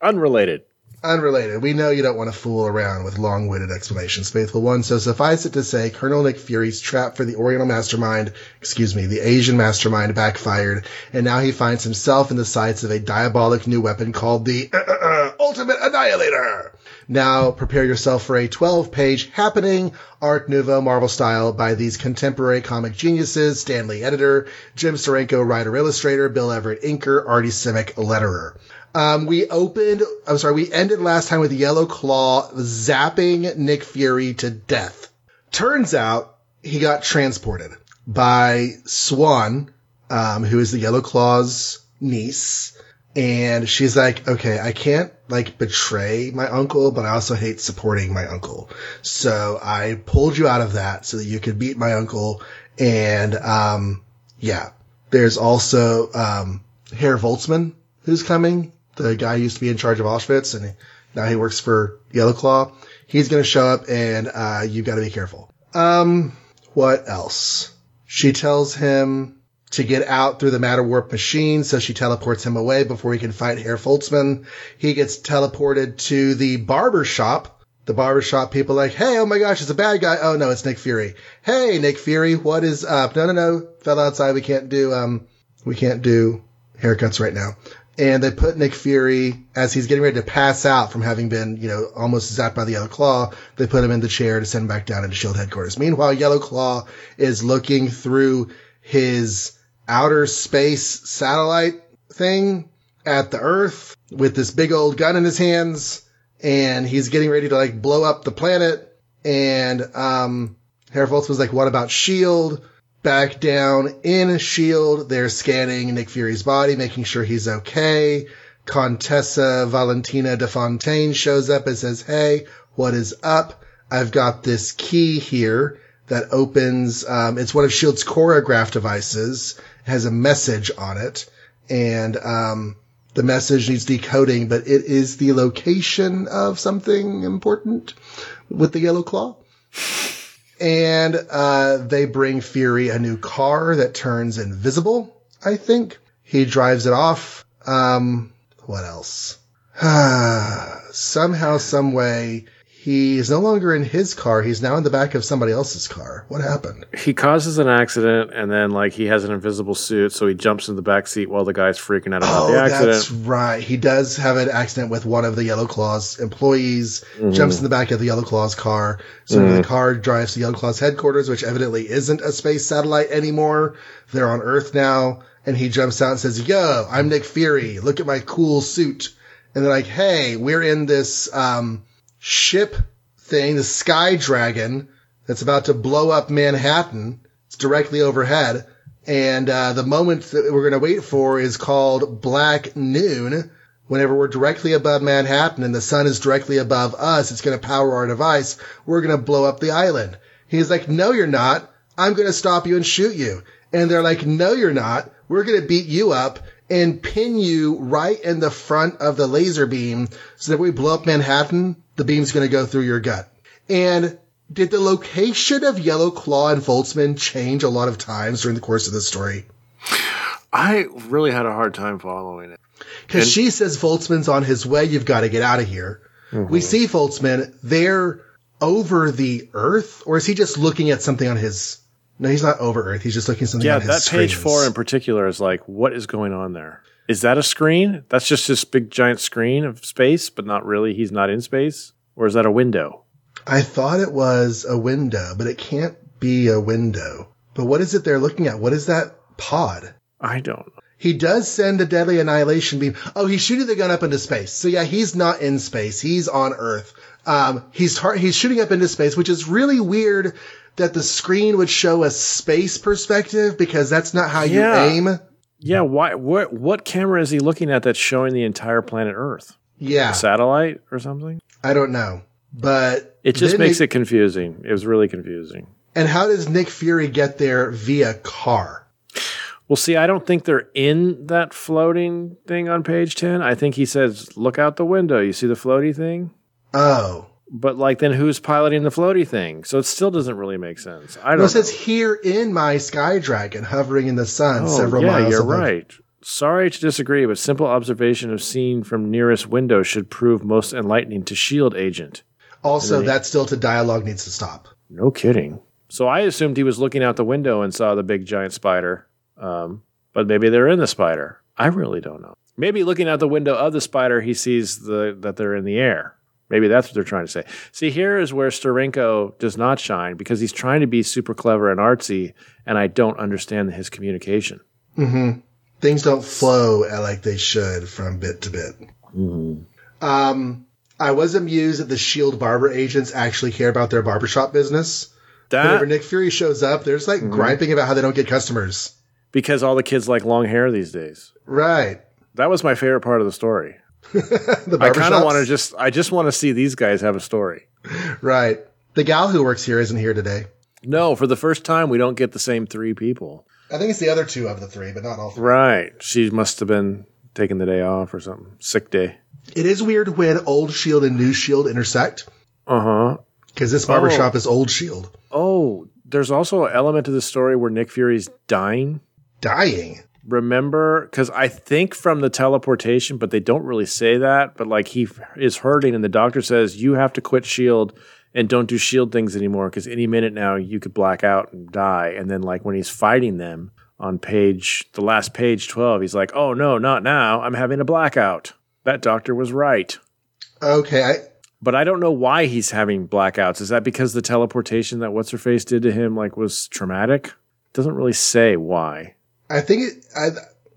[SPEAKER 1] Unrelated.
[SPEAKER 2] Unrelated. We know you don't want to fool around with long-winded explanations, faithful one. So suffice it to say, Colonel Nick Fury's trap for the Oriental mastermind, excuse me, the Asian mastermind backfired, and now he finds himself in the sights of a diabolic new weapon called the uh, uh, uh, Ultimate Annihilator. Now prepare yourself for a 12-page happening Art Nouveau Marvel style by these contemporary comic geniuses: Stan Lee, editor, Jim Steranko, writer illustrator, Bill Everett, inker, Artie Simek, letterer. Um, we opened, I'm sorry, we ended last time with Yellow Claw zapping Nick Fury to death. Turns out he got transported by Suwan, um, who is the Yellow Claw's niece. And she's like, okay, I can't like betray my uncle, but I also hate supporting my uncle. So I pulled you out of that so that you could beat my uncle. And, um, yeah, there's also, um, Herr Voltzmann who's coming. The guy used to be in charge of Auschwitz and now he works for Yellow Claw. He's going to show up and, uh, you've got to be careful. Um, what else? She tells him to get out through the matter warp machine, so she teleports him away before he can fight Herr Voltzmann. He gets teleported to the barber shop. The barber shop people like, hey, oh my gosh, it's a bad guy. Oh no, it's Nick Fury. Hey, Nick Fury, what is up? No, no, no, fell outside. We can't do, um, we can't do haircuts right now. And they put Nick Fury as he's getting ready to pass out from having been, you know, almost zapped by the Yellow Claw. They put him in the chair to send him back down into Shield headquarters. Meanwhile, Yellow Claw is looking through his outer space satellite thing at the Earth with this big old gun in his hands, and he's getting ready to like blow up the planet. And um, Herr Volz was like, "What about Shield?" Back down in Shield, they're scanning Nick Fury's body, making sure he's okay. Contessa Valentina de Fontaine shows up and says, "Hey, what is up? I've got this key here." that opens. Um, it's one of Shield's cryptograph devices. Has a message on it, and um, the message needs decoding, but it is the location of something important with the yellow claw. And uh, they bring Fury a new car that turns invisible. I think he drives it off. Um, what else? Somehow, some way, He's no longer in his car. He's now in the back of somebody else's car. What happened?
[SPEAKER 1] He causes an accident, and then like he has an invisible suit, so he jumps in the back seat while the guy's freaking out about
[SPEAKER 2] Oh,
[SPEAKER 1] the accident.
[SPEAKER 2] that's right. He does have an accident with one of the Yellow Claws employees,
[SPEAKER 1] Mm-hmm.
[SPEAKER 2] jumps in the back of the Yellow Claws car. So the car drives to Yellow Claws headquarters, which evidently isn't a space satellite anymore. They're on Earth now. And he jumps out and says, Yo, I'm Nick Fury. Look at my cool suit. And they're like, Hey, we're in this, um, ship thing, the Sky Dragon, that's about to blow up Manhattan. It's directly overhead. And uh, the moment that we're going to wait for is called Black Noon. Whenever we're directly above Manhattan and the sun is directly above us, it's going to power our device. We're going to blow up the island. He's like, no, you're not. I'm going to stop you and shoot you. And they're like, no, you're not. We're going to beat you up and pin you right in the front of the laser beam so that when we blow up Manhattan, the beam's going to go through your gut. And did the location of Yellow Claw and Voltzmann change a lot of times during the course of the story?
[SPEAKER 1] I really had a hard time following it.
[SPEAKER 2] Because she says Voltzmann's on his way. You've got to get out of here.
[SPEAKER 1] Mm-hmm.
[SPEAKER 2] We see Voltzmann. They're over the Earth, or is he just looking at something on his? No, he's not over Earth. He's just looking at something
[SPEAKER 1] Yeah, that page four in particular is like, what is going on there? Is that a screen? That's just this big giant screen of space, but not really. He's not in space, or is that a window?
[SPEAKER 2] I thought it was a window, but it can't be a window. But what is it they're looking at? What is that pod?
[SPEAKER 1] I don't know.
[SPEAKER 2] He does send a deadly annihilation beam. Oh, he's shooting the gun up into space. So yeah, he's not in space. He's on Earth. Um, he's tar- he's shooting up into space, which is really weird that the screen would show a space perspective because that's not how you aim.
[SPEAKER 1] Yeah, why? What? What camera is he looking at that's showing the entire planet Earth?
[SPEAKER 2] Yeah,
[SPEAKER 1] A satellite or something?
[SPEAKER 2] I don't know, but
[SPEAKER 1] It just makes
[SPEAKER 2] they-
[SPEAKER 1] it confusing. It was really confusing.
[SPEAKER 2] And how does Nick Fury get there via car?
[SPEAKER 1] Well, see, I don't think they're in that floating thing on page 10. I think he says, look out the window. You see the floaty thing?
[SPEAKER 2] Oh,
[SPEAKER 1] But, like, then who's piloting the floaty thing? So it still doesn't really make sense. I don't
[SPEAKER 2] no, it says here in my Sky Dragon, hovering in the sun,
[SPEAKER 1] Oh,
[SPEAKER 2] several
[SPEAKER 1] yeah,
[SPEAKER 2] miles
[SPEAKER 1] you're
[SPEAKER 2] above.
[SPEAKER 1] right. Sorry to disagree, but simple observation of scene from nearest window should prove most enlightening to SHIELD agent.
[SPEAKER 2] Also, that still to dialogue needs to stop.
[SPEAKER 1] No kidding. So I assumed he was looking out the window and saw the big giant spider. Um, but maybe they're in the spider. I really don't know. Maybe looking out the window of the spider, he sees the that they're in the air. Maybe that's what they're trying to say. See, here is where Steranko does not shine because he's trying to be super clever and artsy, and I don't understand his communication. Mm-hmm.
[SPEAKER 2] things don't flow like they should from bit to bit. Mm-hmm. Um, I was amused that the Shield barber agents actually care about their barbershop business. Whenever Nick Fury shows up, they're just like mm-hmm. griping about how they don't get customers.
[SPEAKER 1] because all the kids like long hair these days.
[SPEAKER 2] Right.
[SPEAKER 1] That was my favorite part of the story. I kind of want to just I just want to see these guys have a story.
[SPEAKER 2] Right. The gal who works here isn't here today.
[SPEAKER 1] No, for the first time, we don't get the same three people.
[SPEAKER 2] I think it's the other two of the three, but not all three.
[SPEAKER 1] Right. She must have been taking the day off or something. Sick day.
[SPEAKER 2] It is weird when old Shield and new Shield intersect
[SPEAKER 1] Uh huh.
[SPEAKER 2] because this barbershop is old Shield.
[SPEAKER 1] Oh, there's also an element to the story where Nick Fury's dying.
[SPEAKER 2] Dying.
[SPEAKER 1] Remember? Because I think from the teleportation, but they don't really say that. But like he is hurting, and the doctor says, You have to quit S.H.I.E.L.D. And don't do S.H.I.E.L.D. things anymore because any minute now you could black out and die. And then, like, when he's fighting them on page, the last page 12, he's like, Oh, no, not now. I'm having a blackout. That doctor was right.
[SPEAKER 2] Okay. I,
[SPEAKER 1] But I don't know why he's having blackouts. Is that because the teleportation that what's her face did to him like was traumatic? Doesn't really say why.
[SPEAKER 2] I think it, I,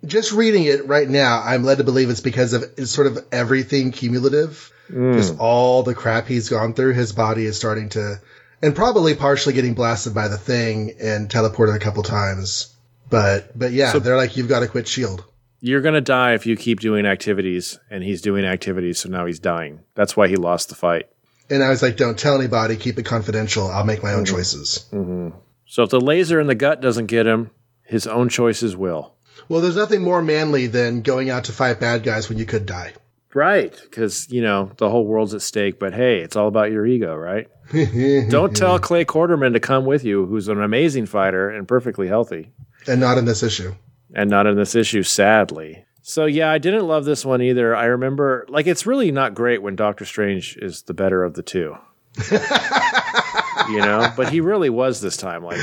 [SPEAKER 2] just reading it right now, I'm led to believe it's because of it's sort of everything cumulative. Hmm. Just all the crap he's gone through, his body is starting to, and probably partially getting blasted by the thing and teleported a couple times. But, but yeah,
[SPEAKER 1] So-
[SPEAKER 2] they're like, you've got to quit Shield.
[SPEAKER 1] You're gonna die if you keep doing activities, and he's doing activities, so now he's dying. That's why he lost the fight.
[SPEAKER 2] And I was like, don't tell anybody, keep it confidential. I'll make my own mm-hmm. choices. Mm-hmm.
[SPEAKER 1] So if the laser in the gut doesn't get him, his own choices will.
[SPEAKER 2] Well, there's nothing more manly than going out to fight bad guys when you could die.
[SPEAKER 1] Right, because you know the whole world's at stake. But hey, it's all about your ego, right? Don't tell Clay Quartermain to come with you, who's an amazing fighter and perfectly healthy.
[SPEAKER 2] And not in this issue.
[SPEAKER 1] and not in this issue, sadly. So yeah, I didn't love this one either. I remember like it's really not great when Doctor Strange is the better of the two. you know, but he really was this time. Like,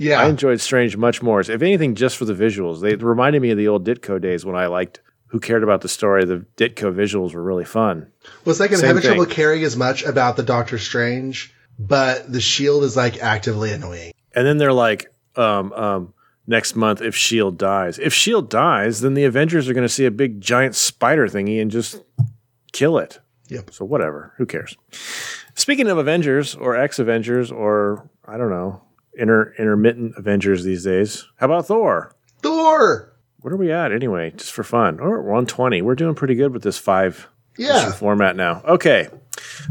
[SPEAKER 2] Yeah.
[SPEAKER 1] I enjoyed Strange much more. If anything, just for the visuals, they reminded me of the old Ditko days when I liked. Who cared about the story? The Ditko visuals were really fun.
[SPEAKER 2] Was like I'm having
[SPEAKER 1] thing.
[SPEAKER 2] trouble caring as much about the Doctor Strange, but the Shield is like actively annoying.
[SPEAKER 1] And then they're like, um, um, next month if Shield dies. If Shield dies, then the Avengers are going to see a big giant spider thingy and just kill it.
[SPEAKER 2] Yep.
[SPEAKER 1] So whatever, who cares? Speaking of Avengers or ex Avengers or I don't know, inter intermittent Avengers these days. How about Thor?
[SPEAKER 2] Thor.
[SPEAKER 1] What are we at anyway? Just for fun. Or we're on twenty. We're doing pretty good with this five
[SPEAKER 2] Yeah.
[SPEAKER 1] format now. Okay.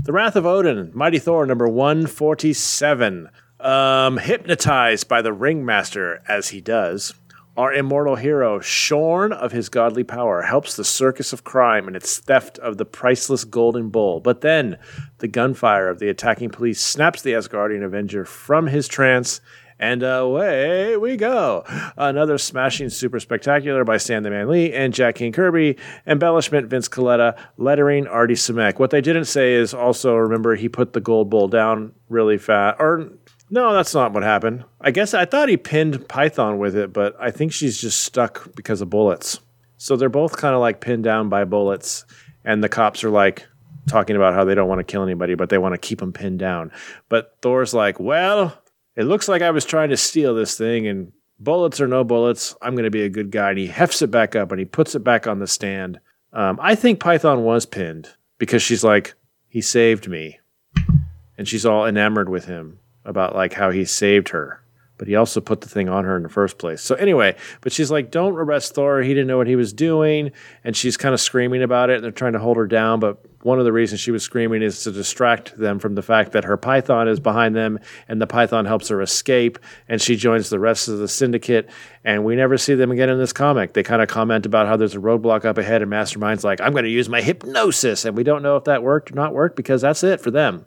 [SPEAKER 1] The Wrath of Odin, Mighty Thor, number 147. Um, hypnotized by the ringmaster as he does, our immortal hero, shorn of his godly power, helps the circus of crime in its theft of the priceless golden bull. But then the gunfire of the attacking police snaps the Asgardian Avenger from his trance. And away we go. Another smashing super spectacular by Stan the Man Lee and Jack King Kirby. Embellishment Vince Colletta. Lettering Artie Simek. What they didn't say is also remember he put the gold bull down really fast. Or no, that's not what happened. I guess I thought he pinned Python with it, but I think she's just stuck because of bullets. So they're both kind of like pinned down by bullets, and the cops are like talking about how they don't want to kill anybody, but they want to keep them pinned down. But Thor's like, well, it looks like I was trying to steal this thing, and bullets or no bullets, I'm going to be a good guy. And he hefts it back up and he puts it back on the stand. Um, I think Python was pinned because she's like, he saved me. And she's all enamored with him about like how he saved her. But he also put the thing on her in the first place. So anyway, but she's like, "Don't arrest Thor. He didn't know what he was doing." And she's kind of screaming about it, and they're trying to hold her down. But one of the reasons she was screaming is to distract them from the fact that her python is behind them, and the python helps her escape. And she joins the rest of the syndicate. And we never see them again in this comic. They kind of comment about how there's a roadblock up ahead, and Mastermind's like, "I'm going to use my hypnosis," and we don't know if that worked or not worked because that's it for them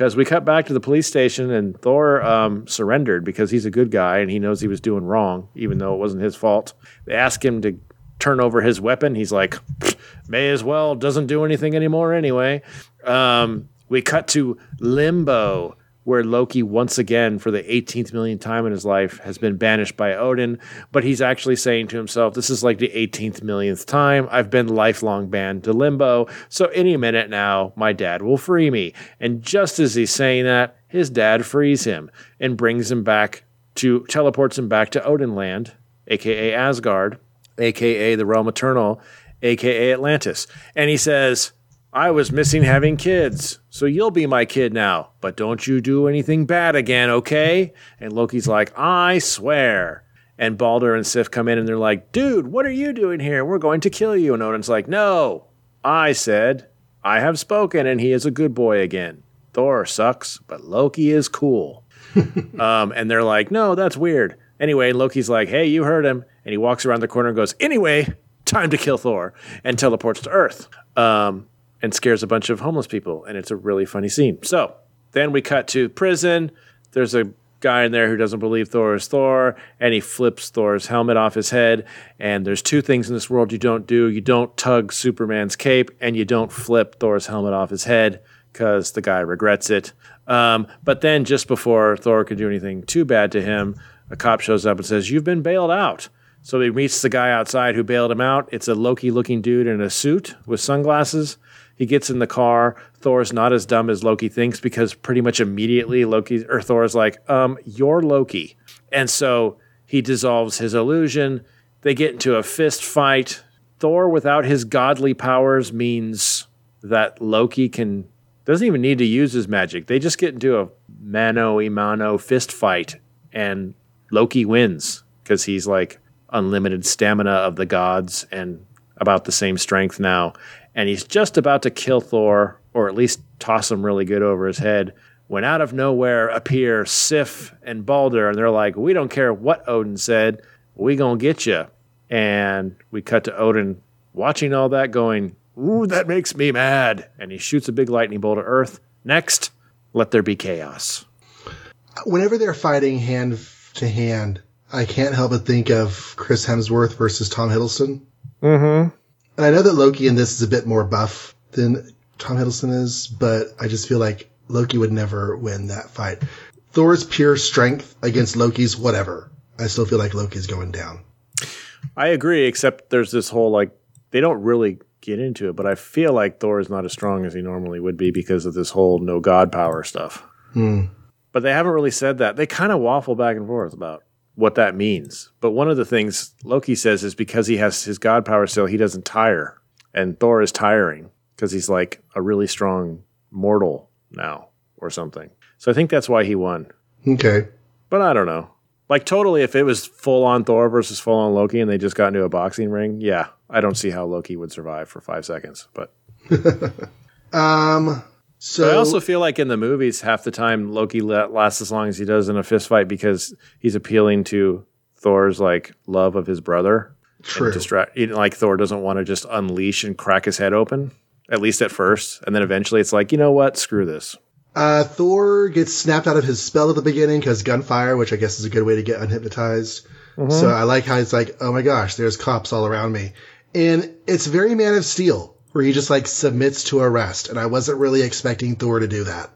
[SPEAKER 1] because we cut back to the police station and Thor um, surrendered because he's a good guy and he knows he was doing wrong, even though it wasn't his fault. They ask him to turn over his weapon. He's like, may as well, doesn't do anything anymore anyway. Um, we cut to Limbo, where Loki, once again, for the 18th millionth time in his life, has been banished by Odin. But he's actually saying to himself, This is like the 18th millionth time. I've been lifelong banned to Limbo. So any minute now, my dad will free me. And just as he's saying that, his dad frees him and brings him back to, teleports him back to Odinland, aka Asgard, aka the realm eternal, aka Atlantis. And he says, I was missing having kids, so you'll be my kid now. But don't you do anything bad again, okay? And Loki's like, I swear. And Balder and Sif come in and they're like, dude, what are you doing here? We're going to kill you. And Odin's like, no, I said, I have spoken, and he is a good boy again. Thor sucks, but Loki is cool. um, and they're like, no, that's weird. Anyway, Loki's like, hey, you heard him. And he walks around the corner and goes, anyway, time to kill Thor, and teleports to Earth. Um, and scares a bunch of homeless people. And it's a really funny scene. So then we cut to prison. There's a guy in there who doesn't believe Thor is Thor, and he flips Thor's helmet off his head. And there's two things in this world you don't do you don't tug Superman's cape, and you don't flip Thor's helmet off his head because the guy regrets it. Um, but then, just before Thor can do anything too bad to him, a cop shows up and says, You've been bailed out. So he meets the guy outside who bailed him out. It's a Loki looking dude in a suit with sunglasses. He gets in the car. Thor's not as dumb as Loki thinks because pretty much immediately Loki or Thor's like, um, you're Loki. And so he dissolves his illusion. They get into a fist fight. Thor without his godly powers means that Loki can doesn't even need to use his magic. They just get into a mano a mano fist fight and Loki wins because he's like unlimited stamina of the gods and about the same strength now. And he's just about to kill Thor, or at least toss him really good over his head, when out of nowhere appear Sif and Balder, and they're like, "We don't care what Odin said, we gonna get you." And we cut to Odin watching all that, going, "Ooh, that makes me mad!" And he shoots a big lightning bolt at Earth. Next, let there be chaos.
[SPEAKER 2] Whenever they're fighting hand to hand, I can't help but think of Chris Hemsworth versus Tom Hiddleston.
[SPEAKER 1] Mm-hmm.
[SPEAKER 2] And I know that Loki in this is a bit more buff than Tom Hiddleston is, but I just feel like Loki would never win that fight. Thor's pure strength against Loki's whatever. I still feel like Loki's going down.
[SPEAKER 1] I agree, except there's this whole like they don't really get into it, but I feel like Thor is not as strong as he normally would be because of this whole no god power stuff.
[SPEAKER 2] Hmm.
[SPEAKER 1] But they haven't really said that. They kind of waffle back and forth about what that means. But one of the things Loki says is because he has his god power still, he doesn't tire. And Thor is tiring because he's like a really strong mortal now or something. So I think that's why he won.
[SPEAKER 2] Okay.
[SPEAKER 1] But I don't know. Like totally, if it was full on Thor versus full on Loki and they just got into a boxing ring, yeah, I don't see how Loki would survive for five seconds. But
[SPEAKER 2] Um. So
[SPEAKER 1] But I also feel like in the movies, half the time Loki lasts as long as he does in a fist fight because he's appealing to Thor's like love of his brother.
[SPEAKER 2] true.
[SPEAKER 1] And distract, like Thor doesn't want to just unleash and crack his head open, at least at first, and then eventually it's like, you know what, screw this.
[SPEAKER 2] Uh, Thor gets snapped out of his spell at the beginning because gunfire, which I guess is a good way to get unhypnotized. So I like how it's like, oh my gosh, there's cops all around me. And it's very Man of Steel, where he just like submits to arrest. And I wasn't really expecting Thor to do that.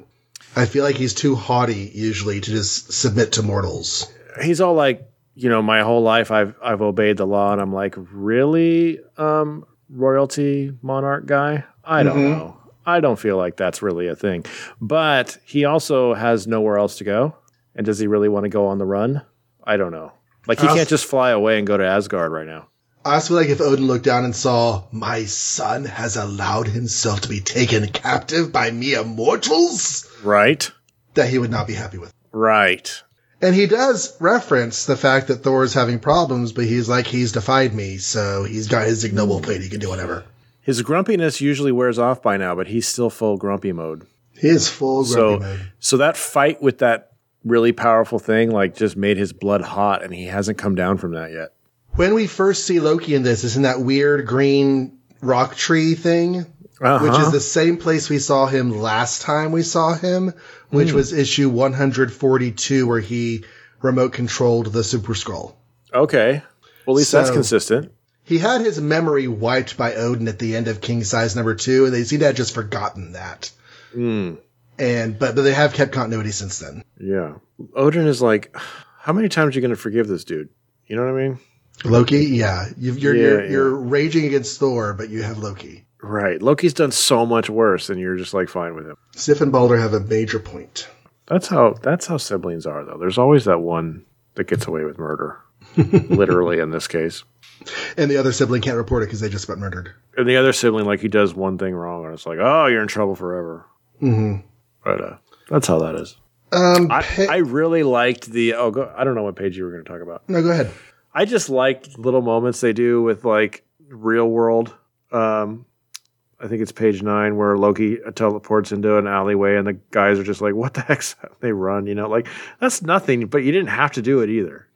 [SPEAKER 2] I feel like he's too haughty usually to just submit to mortals.
[SPEAKER 1] He's all like, you know, my whole life I've I've obeyed the law, and I'm like, really, um, royalty monarch guy? I don't know. I don't feel like that's really a thing. But he also has nowhere else to go. And does he really want to go on the run? I don't know. Like he can't just fly away and go to Asgard right now.
[SPEAKER 2] I also feel like if Odin looked down and saw, my son has allowed himself to be taken captive by mere mortals,
[SPEAKER 1] Right?
[SPEAKER 2] that he would not be happy with.
[SPEAKER 1] Right.
[SPEAKER 2] And he does reference the fact that Thor is having problems, but he's like, he's defied me, so he's got his ignoble plate. He can do whatever.
[SPEAKER 1] His grumpiness usually wears off by now, but he's still full grumpy mode.
[SPEAKER 2] He is full
[SPEAKER 1] So,
[SPEAKER 2] grumpy mode.
[SPEAKER 1] so that fight with that really powerful thing, like, just made his blood hot, and he hasn't come down from that yet.
[SPEAKER 2] When we first see Loki in this, is in that weird green rock tree thing,
[SPEAKER 1] Uh-huh.
[SPEAKER 2] which is the same place we saw him last time we saw him, which
[SPEAKER 1] Hmm.
[SPEAKER 2] was issue 142, where he remote controlled the Super-Skrull.
[SPEAKER 1] okay. Well, at least that's consistent.
[SPEAKER 2] He had his memory wiped by Odin at the end of King Size number two, and they seem to have just forgotten that.
[SPEAKER 1] Hmm.
[SPEAKER 2] And but but they have kept continuity since then.
[SPEAKER 1] Yeah. Odin is like, how many times are you going to forgive this dude? You know what I mean?
[SPEAKER 2] Loki, yeah, you've, you're
[SPEAKER 1] Yeah,
[SPEAKER 2] you're,
[SPEAKER 1] yeah.
[SPEAKER 2] you're raging against Thor, but you have Loki.
[SPEAKER 1] Right. Loki's done so much worse, and you're just like fine with him.
[SPEAKER 2] Sif and Balder have a major point.
[SPEAKER 1] That's how that's how siblings are, though. There's always that one that gets away with murder. Literally, in this case.
[SPEAKER 2] And the other sibling can't report it because they just got murdered.
[SPEAKER 1] And the other sibling, like he does one thing wrong, and it's like, oh, you're in trouble forever.
[SPEAKER 2] Mm-hmm.
[SPEAKER 1] But uh, that's how that is.
[SPEAKER 2] Um,
[SPEAKER 1] I,
[SPEAKER 2] pa-
[SPEAKER 1] I really liked the. Oh, go, I don't know what page you were going to talk about.
[SPEAKER 2] no, go ahead.
[SPEAKER 1] I just like little moments they do with like real world. Um, I think it's page nine where Loki teleports into an alleyway and the guys are just like, "What the heck?" They run, you know, like that's nothing, but you didn't have to do it either.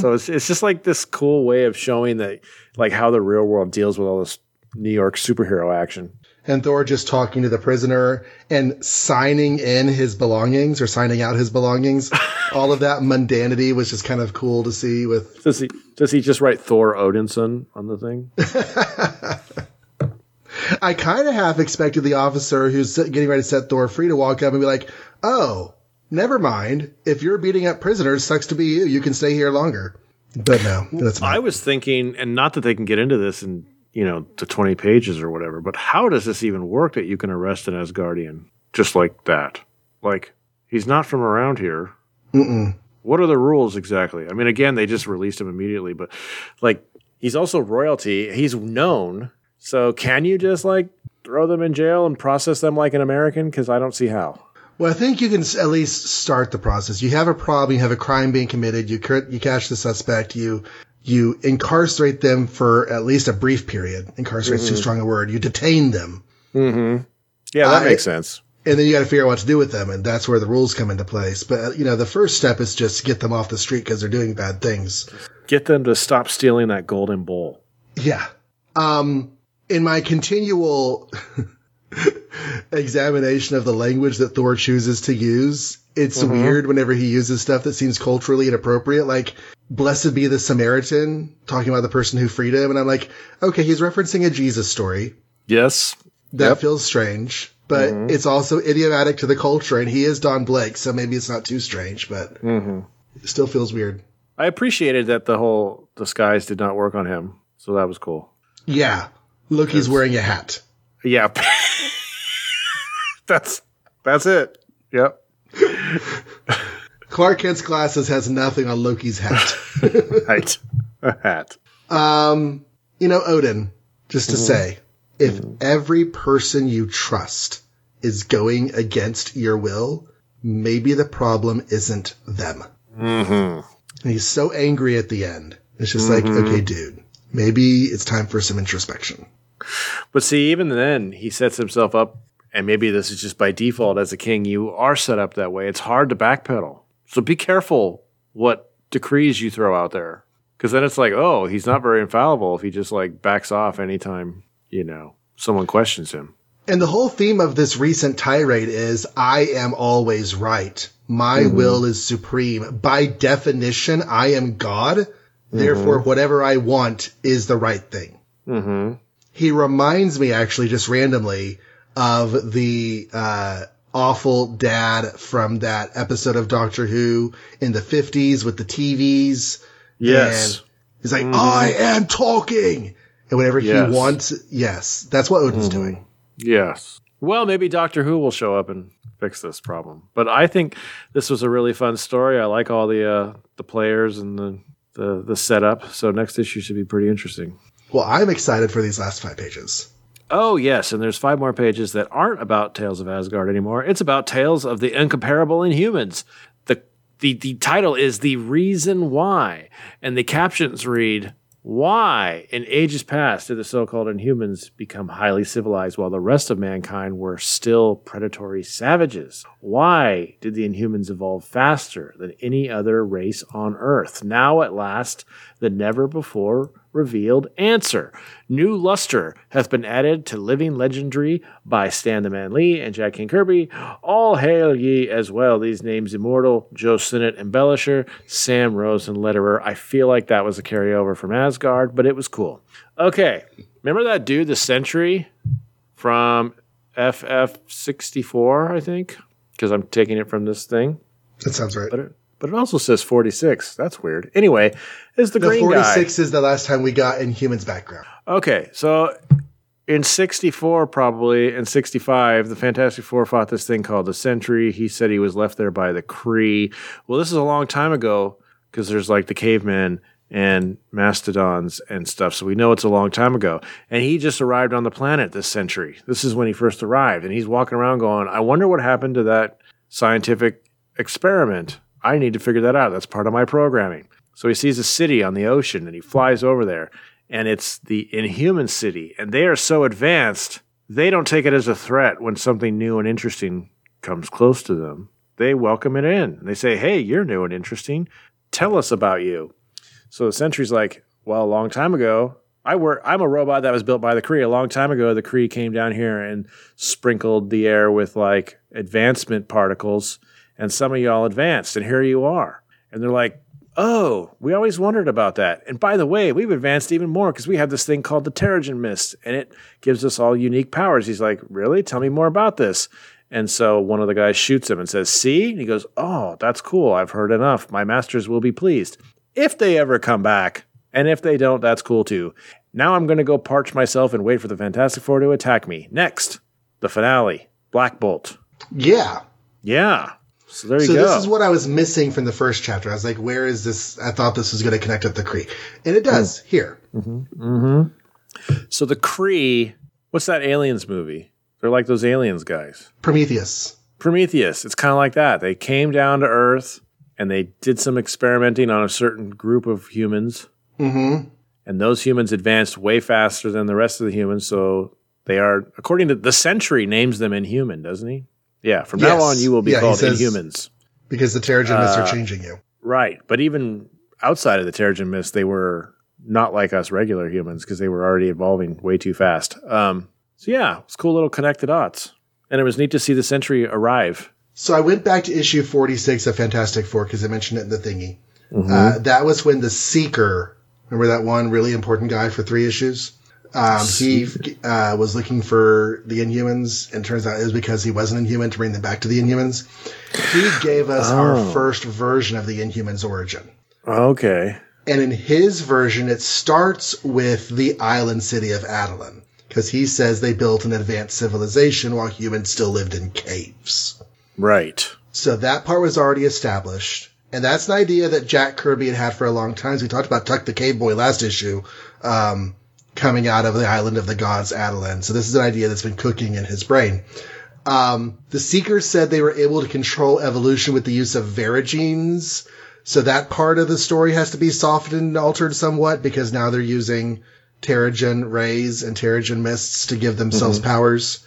[SPEAKER 1] So it's it's just like this cool way of showing that like how the real world deals with all this New York superhero action.
[SPEAKER 2] And Thor just talking to the prisoner and signing in his belongings or signing out his belongings. All of that mundanity was just kind of cool to see with
[SPEAKER 1] Does he does he just write Thor Odinson on the thing?
[SPEAKER 2] I kind of half expected the officer who's getting ready to set Thor free to walk up and be like, "Oh, never mind. If you're beating up prisoners, sucks to be you. You can stay here longer." But no, that's
[SPEAKER 1] I was thinking, and not that they can get into this in you know to twenty pages or whatever, but how does this even work that you can arrest an Asgardian just like that? Like he's not from around here.
[SPEAKER 2] Mm-mm.
[SPEAKER 1] What are the rules exactly? I mean, again, they just released him immediately, but like he's also royalty. He's known, so can you just like throw them in jail and process them like an American? Because I don't see how.
[SPEAKER 2] Well, I think you can at least start the process. You have a problem, you have a crime being committed, you cur- you catch the suspect, you you incarcerate them for at least a brief period. Incarcerate is too strong a word. You detain them,
[SPEAKER 1] Mm-hmm. Yeah, that makes sense.
[SPEAKER 2] and then you got to figure out what to do with them, and that's where the rules come into place. But uh, you know, the first step is just get them off the street because they're doing bad things.
[SPEAKER 1] Get them to stop stealing that golden bowl.
[SPEAKER 2] Yeah. Um, in my continual examination of the language that Thor chooses to use, it's weird whenever he uses stuff that seems culturally inappropriate, like "Blessed be the Samaritan," talking about the person who freed him, and I'm like, okay, he's referencing a Jesus story.
[SPEAKER 1] Yes.
[SPEAKER 2] That
[SPEAKER 1] Yep.
[SPEAKER 2] feels strange. but mm-hmm. it's also idiomatic to the culture, and he is Don Blake, so maybe it's not too strange, but mm-hmm. it still feels weird.
[SPEAKER 1] I appreciated that the whole disguise did not work on him, so that was cool.
[SPEAKER 2] Yeah, look, he's wearing a hat.
[SPEAKER 1] Yeah, that's that's it. Yep.
[SPEAKER 2] Clark Kent's glasses has nothing on Loki's hat.
[SPEAKER 1] Right. A hat.
[SPEAKER 2] um, you know, Odin, just to mm-hmm. say, if mm-hmm. every person you trust is going against your will, maybe the problem isn't them. Mm-hmm. And he's so angry at the end. It's just like, okay, dude, maybe it's time for some introspection.
[SPEAKER 1] But see, even then, he sets himself up, and maybe this is just by default as a king. You are set up that way. It's hard to backpedal. So be careful what decrees you throw out there, because then it's like, oh, he's not very infallible if he just like backs off anytime you know someone questions him.
[SPEAKER 2] And the whole theme of this recent tirade is I am always right. My will is supreme. By definition, I am God. Therefore, whatever I want is the right thing.
[SPEAKER 1] Mm-hmm.
[SPEAKER 2] He reminds me actually just randomly of the, uh, awful dad from that episode of Doctor Who in the 50s with the TVs.
[SPEAKER 1] Yes.
[SPEAKER 2] And he's like, I am talking. And whenever
[SPEAKER 1] Yes.
[SPEAKER 2] he wants, yes, that's what Odin's doing.
[SPEAKER 1] Yes. Well, maybe Doctor Who will show up and fix this problem. But I think this was a really fun story. I like all the uh, the players and the, the the setup. So next issue should be pretty interesting.
[SPEAKER 2] Well, I'm excited for these last five pages.
[SPEAKER 1] Oh yes, and there's five more pages that aren't about Tales of Asgard anymore. It's about Tales of the Incomparable Inhumans. The the the title is The Reason Why, and the captions read why, in ages past, did the so called Inhumans become highly civilized while the rest of mankind were still predatory savages? Why did the Inhumans evolve faster than any other race on Earth? Now, at last, the never before revealed answer. New luster hath been added to living legendary by Stan the Man Lee and Jack King Kirby. All hail ye as well, these names immortal, Joe Sinnott embellisher, Sam Rosen letterer. I feel like that was a carryover from Asgard, but it was cool. Okay, remember that dude, the Sentry from FF64, I think? Because I'm taking it from this thing.
[SPEAKER 2] That sounds right.
[SPEAKER 1] But it, but it also says 46. That's weird. Anyway, is the,
[SPEAKER 2] The
[SPEAKER 1] green guy.
[SPEAKER 2] 46 is the last time we got in humans background.
[SPEAKER 1] Okay, so in 64, probably, and 65, the Fantastic Four fought this thing called the Sentry. He said he was left there by the Kree Well, this is a long time ago because there's like the cavemen and mastodons and stuff. So we know it's a long time ago. And he just arrived on the planet this century. This is when he first arrived. And he's walking around going, I wonder what happened to that scientific experiment. I need to figure that out. That's part of my programming. So he sees a city on the ocean and he flies over there and it's the Inhuman City, and they are so advanced they don't take it as a threat when something new and interesting comes close to them. They welcome it in. They say, "Hey, you're new and interesting. Tell us about you." So the Sentry's like, "Well, a long time ago, I work. I'm a robot that was built by the Kree. A long time ago, the Kree came down here and sprinkled the air with like advancement particles, and some of y'all advanced, and here you are." And they're like, Oh, we always wondered about that. And by the way, we've advanced even more because we have this thing called the Terrigen Mist, and it gives us all unique powers. He's like, Really? Tell me more about this. And so one of the guys shoots him and says, See? And he goes, Oh, that's cool. I've heard enough. My masters will be pleased. If they ever come back, and if they don't, that's cool too. Now I'm going to go parch myself and wait for the Fantastic Four to attack me. Next, the finale Black Bolt.
[SPEAKER 2] Yeah.
[SPEAKER 1] Yeah. So there you
[SPEAKER 2] So
[SPEAKER 1] go.
[SPEAKER 2] this is what I was missing from the first chapter. I was like, where is this? I thought this was going to connect with the Kree, And it does mm. here. Mm-hmm. Mm-hmm.
[SPEAKER 1] So the Kree, what's that aliens movie? They're like those aliens guys.
[SPEAKER 2] Prometheus.
[SPEAKER 1] Prometheus. It's kind of like that. They came down to Earth and they did some experimenting on a certain group of humans.
[SPEAKER 2] Mm-hmm.
[SPEAKER 1] And those humans advanced way faster than the rest of the humans. So they are, according to the Sentry, names them Inhuman, doesn't he? Yeah. From now on, you will be
[SPEAKER 2] Yeah,
[SPEAKER 1] called
[SPEAKER 2] says-
[SPEAKER 1] Inhumans.
[SPEAKER 2] Because the Terrigen Mists
[SPEAKER 1] Uh,
[SPEAKER 2] are changing you.
[SPEAKER 1] Right. But even outside of the Terrigen Mist, they were not like us regular humans because they were already evolving way too fast. Um, so yeah, it's cool little connected dots. And it was neat to see the Sentry arrive.
[SPEAKER 2] So I went back to issue 46 of Fantastic Four because I mentioned it in the thingy.
[SPEAKER 1] Mm-hmm.
[SPEAKER 2] Uh, that was when the Seeker, remember that one really important guy for three issues? Um, he uh, was looking for the Inhumans, and turns out it was because he wasn't Inhuman to bring them back to the Inhumans. He gave us
[SPEAKER 1] Oh.
[SPEAKER 2] our first version of the Inhumans origin.
[SPEAKER 1] Okay.
[SPEAKER 2] And in his version, it starts with the island city of Attilan, because he says they built an advanced civilization while humans still lived in caves.
[SPEAKER 1] Right.
[SPEAKER 2] So that part was already established. And that's an idea that Jack Kirby had had for a long time. As we talked about Tuk the Cave Boy last issue, um, coming out of the island of the gods, Attilan. So this is an idea that's been cooking in his brain. Um, the Seekers said they were able to control evolution with the use of Verigenes. So that part of the story has to be softened and altered somewhat because now they're using Terrigen rays and Terrigen mists to give themselves powers.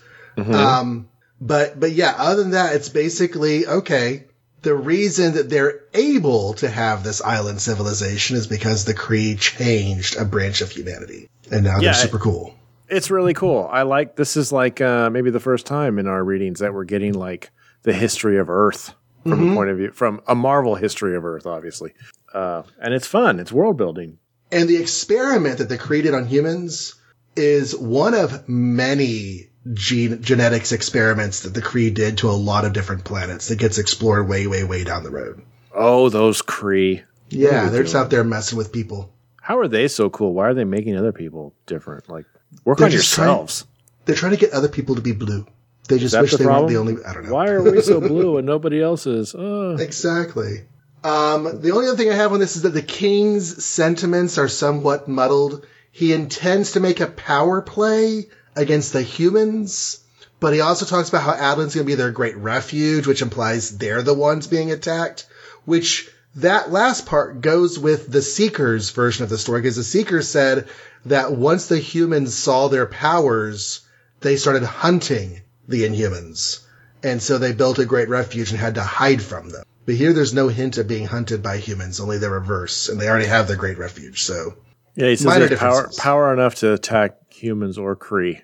[SPEAKER 2] Um, but, but yeah, other than that, it's basically, okay, the reason that they're able to have this island civilization is because the Kree changed a branch of humanity. And now
[SPEAKER 1] Yeah,
[SPEAKER 2] they're super cool.
[SPEAKER 1] It's really cool. I like this is like uh, maybe the first time in our readings that we're getting like the history of Earth from a point of view from a Marvel history of Earth, obviously. Uh, and it's fun. It's world building.
[SPEAKER 2] And the experiment that they created on humans is one of many gene- genetics experiments that the Kree did to a lot of different planets that gets explored way, way, way down the road.
[SPEAKER 1] Oh, those Kree.
[SPEAKER 2] Yeah, they're
[SPEAKER 1] they
[SPEAKER 2] just out there messing with people.
[SPEAKER 1] How are they so cool? Why are they making other people different? Like work
[SPEAKER 2] They're
[SPEAKER 1] on
[SPEAKER 2] just trying-
[SPEAKER 1] yourselves.
[SPEAKER 2] They're trying to get other people to be blue. They just wish
[SPEAKER 1] the
[SPEAKER 2] they
[SPEAKER 1] problem?
[SPEAKER 2] weren't the only. I don't know.
[SPEAKER 1] Why are we so blue and nobody else is? Uh,
[SPEAKER 2] Exactly. Um, the only other thing I have on this is that the king's sentiments are somewhat muddled. He intends to make a power play against the humans, but he also talks about how Attilan's going to be their great refuge, which implies they're the ones being attacked. Which that last part goes with the Seekers version of the story, because the Seekers said that once the humans saw their powers, they started hunting the Inhumans. And so they built a great refuge and had to hide from them. But here there's no hint of being hunted by humans, only the reverse. And they already have their great refuge, so.
[SPEAKER 1] yeah, he says power power enough to attack humans or Kree.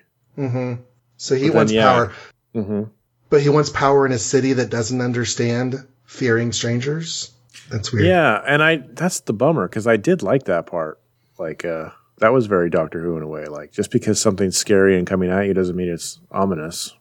[SPEAKER 2] So he
[SPEAKER 1] then,
[SPEAKER 2] wants
[SPEAKER 1] yeah.
[SPEAKER 2] power.
[SPEAKER 1] hmm
[SPEAKER 2] But he wants power in a city that doesn't understand fearing strangers. That's weird.
[SPEAKER 1] Yeah, and I that's the bummer because I did like that part. Like uh that was very Doctor Who in a way. Like just because something's scary and coming at you doesn't mean it's ominous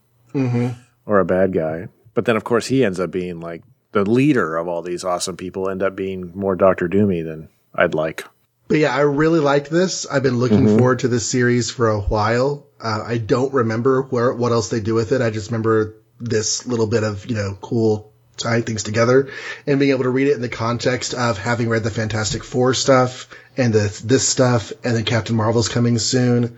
[SPEAKER 1] or a bad guy. But then of course he ends up being like the leader of all these awesome people. End up being more Doctor Doomy than I'd like.
[SPEAKER 2] But yeah, I really liked this. I've been looking forward to this series for a while. Uh, I don't remember where what else they do with it. I just remember this little bit of you know cool tying things together and being able to read it in the context of having read the Fantastic Four stuff and the, this stuff, and then Captain Marvel's coming soon.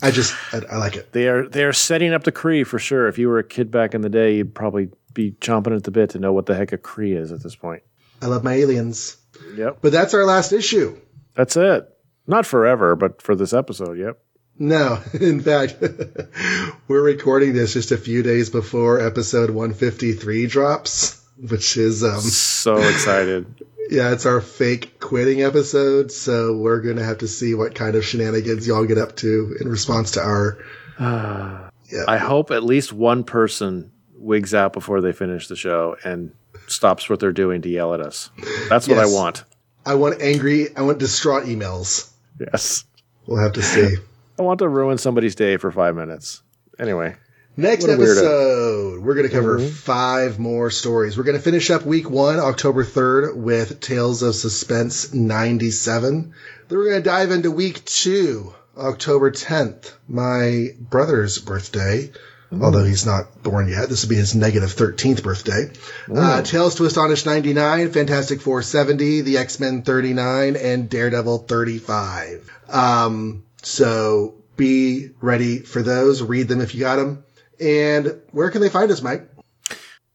[SPEAKER 2] I just I, I like it.
[SPEAKER 1] They are they are setting up the Kree for sure. If you were a kid back in the day, you'd probably be chomping at the bit to know what the heck a Kree is at this point.
[SPEAKER 2] I love my aliens.
[SPEAKER 1] Yep,
[SPEAKER 2] But that's our last issue.
[SPEAKER 1] that's it. Not forever, but for this episode. Yep.
[SPEAKER 2] No, in fact, we're recording this just a few days before episode 153 drops, which is, um,
[SPEAKER 1] So excited.
[SPEAKER 2] yeah, it's our fake quitting episode. So we're going to have to see what kind of shenanigans y'all get up to in response to our, yeah.
[SPEAKER 1] I hope at least one person wigs out before they finish the show and stops what they're doing to yell at us. That's what I want.
[SPEAKER 2] I want angry, I want distraught emails.
[SPEAKER 1] Yes.
[SPEAKER 2] We'll have to see.
[SPEAKER 1] I want to ruin somebody's day for five minutes. Anyway,
[SPEAKER 2] Next episode, we're going to cover five more stories. We're going to finish up week one, October 3rd, with Tales of Suspense 97. Then we're going to dive into week two, October 10th, my brother's birthday. Although he's not born yet. This will be his negative 13th birthday. Uh, Tales to Astonish 99, Fantastic Four 70, The X-Men 39, and Daredevil 35. Um, so be ready for those. Read them if you got them. And where can they find us, Mike?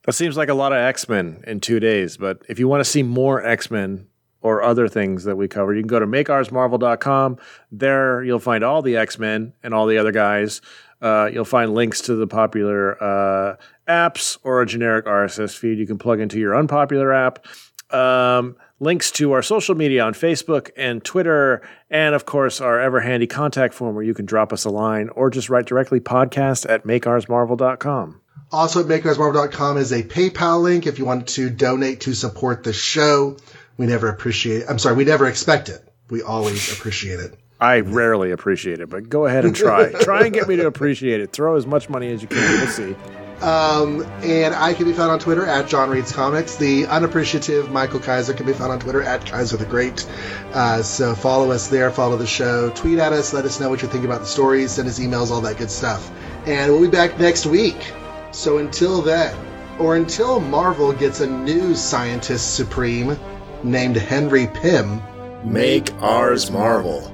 [SPEAKER 1] that seems like a lot of X Men in two days. But if you want to see more X Men or other things that we cover, you can go to makeoursmarvel.com. There you'll find all the X Men and all the other guys. Uh, you'll find links to the popular uh, apps or a generic RSS feed you can plug into your unpopular app. Um, links to our social media on Facebook and Twitter, and of course our ever handy contact form where you can drop us a line or just write directly podcast at makeoursmarvel.com.
[SPEAKER 2] Also at makeoursmarvel.com is a PayPal link if you want to donate to support the show. We never appreciate I'm sorry, we never expect it. We always appreciate it.
[SPEAKER 1] I rarely appreciate it, but go ahead and try. try and get me to appreciate it. Throw as much money as you can. We'll see.
[SPEAKER 2] Um, and I can be found on Twitter at John Reads Comics. The unappreciative Michael Kaiser can be found on Twitter at Kaiser the Great. Uh, so follow us there, follow the show, tweet at us, let us know what you're thinking about the stories, send us emails, all that good stuff. And we'll be back next week. So until then, or until Marvel gets a new scientist supreme named Henry Pym,
[SPEAKER 3] make ours Marvel.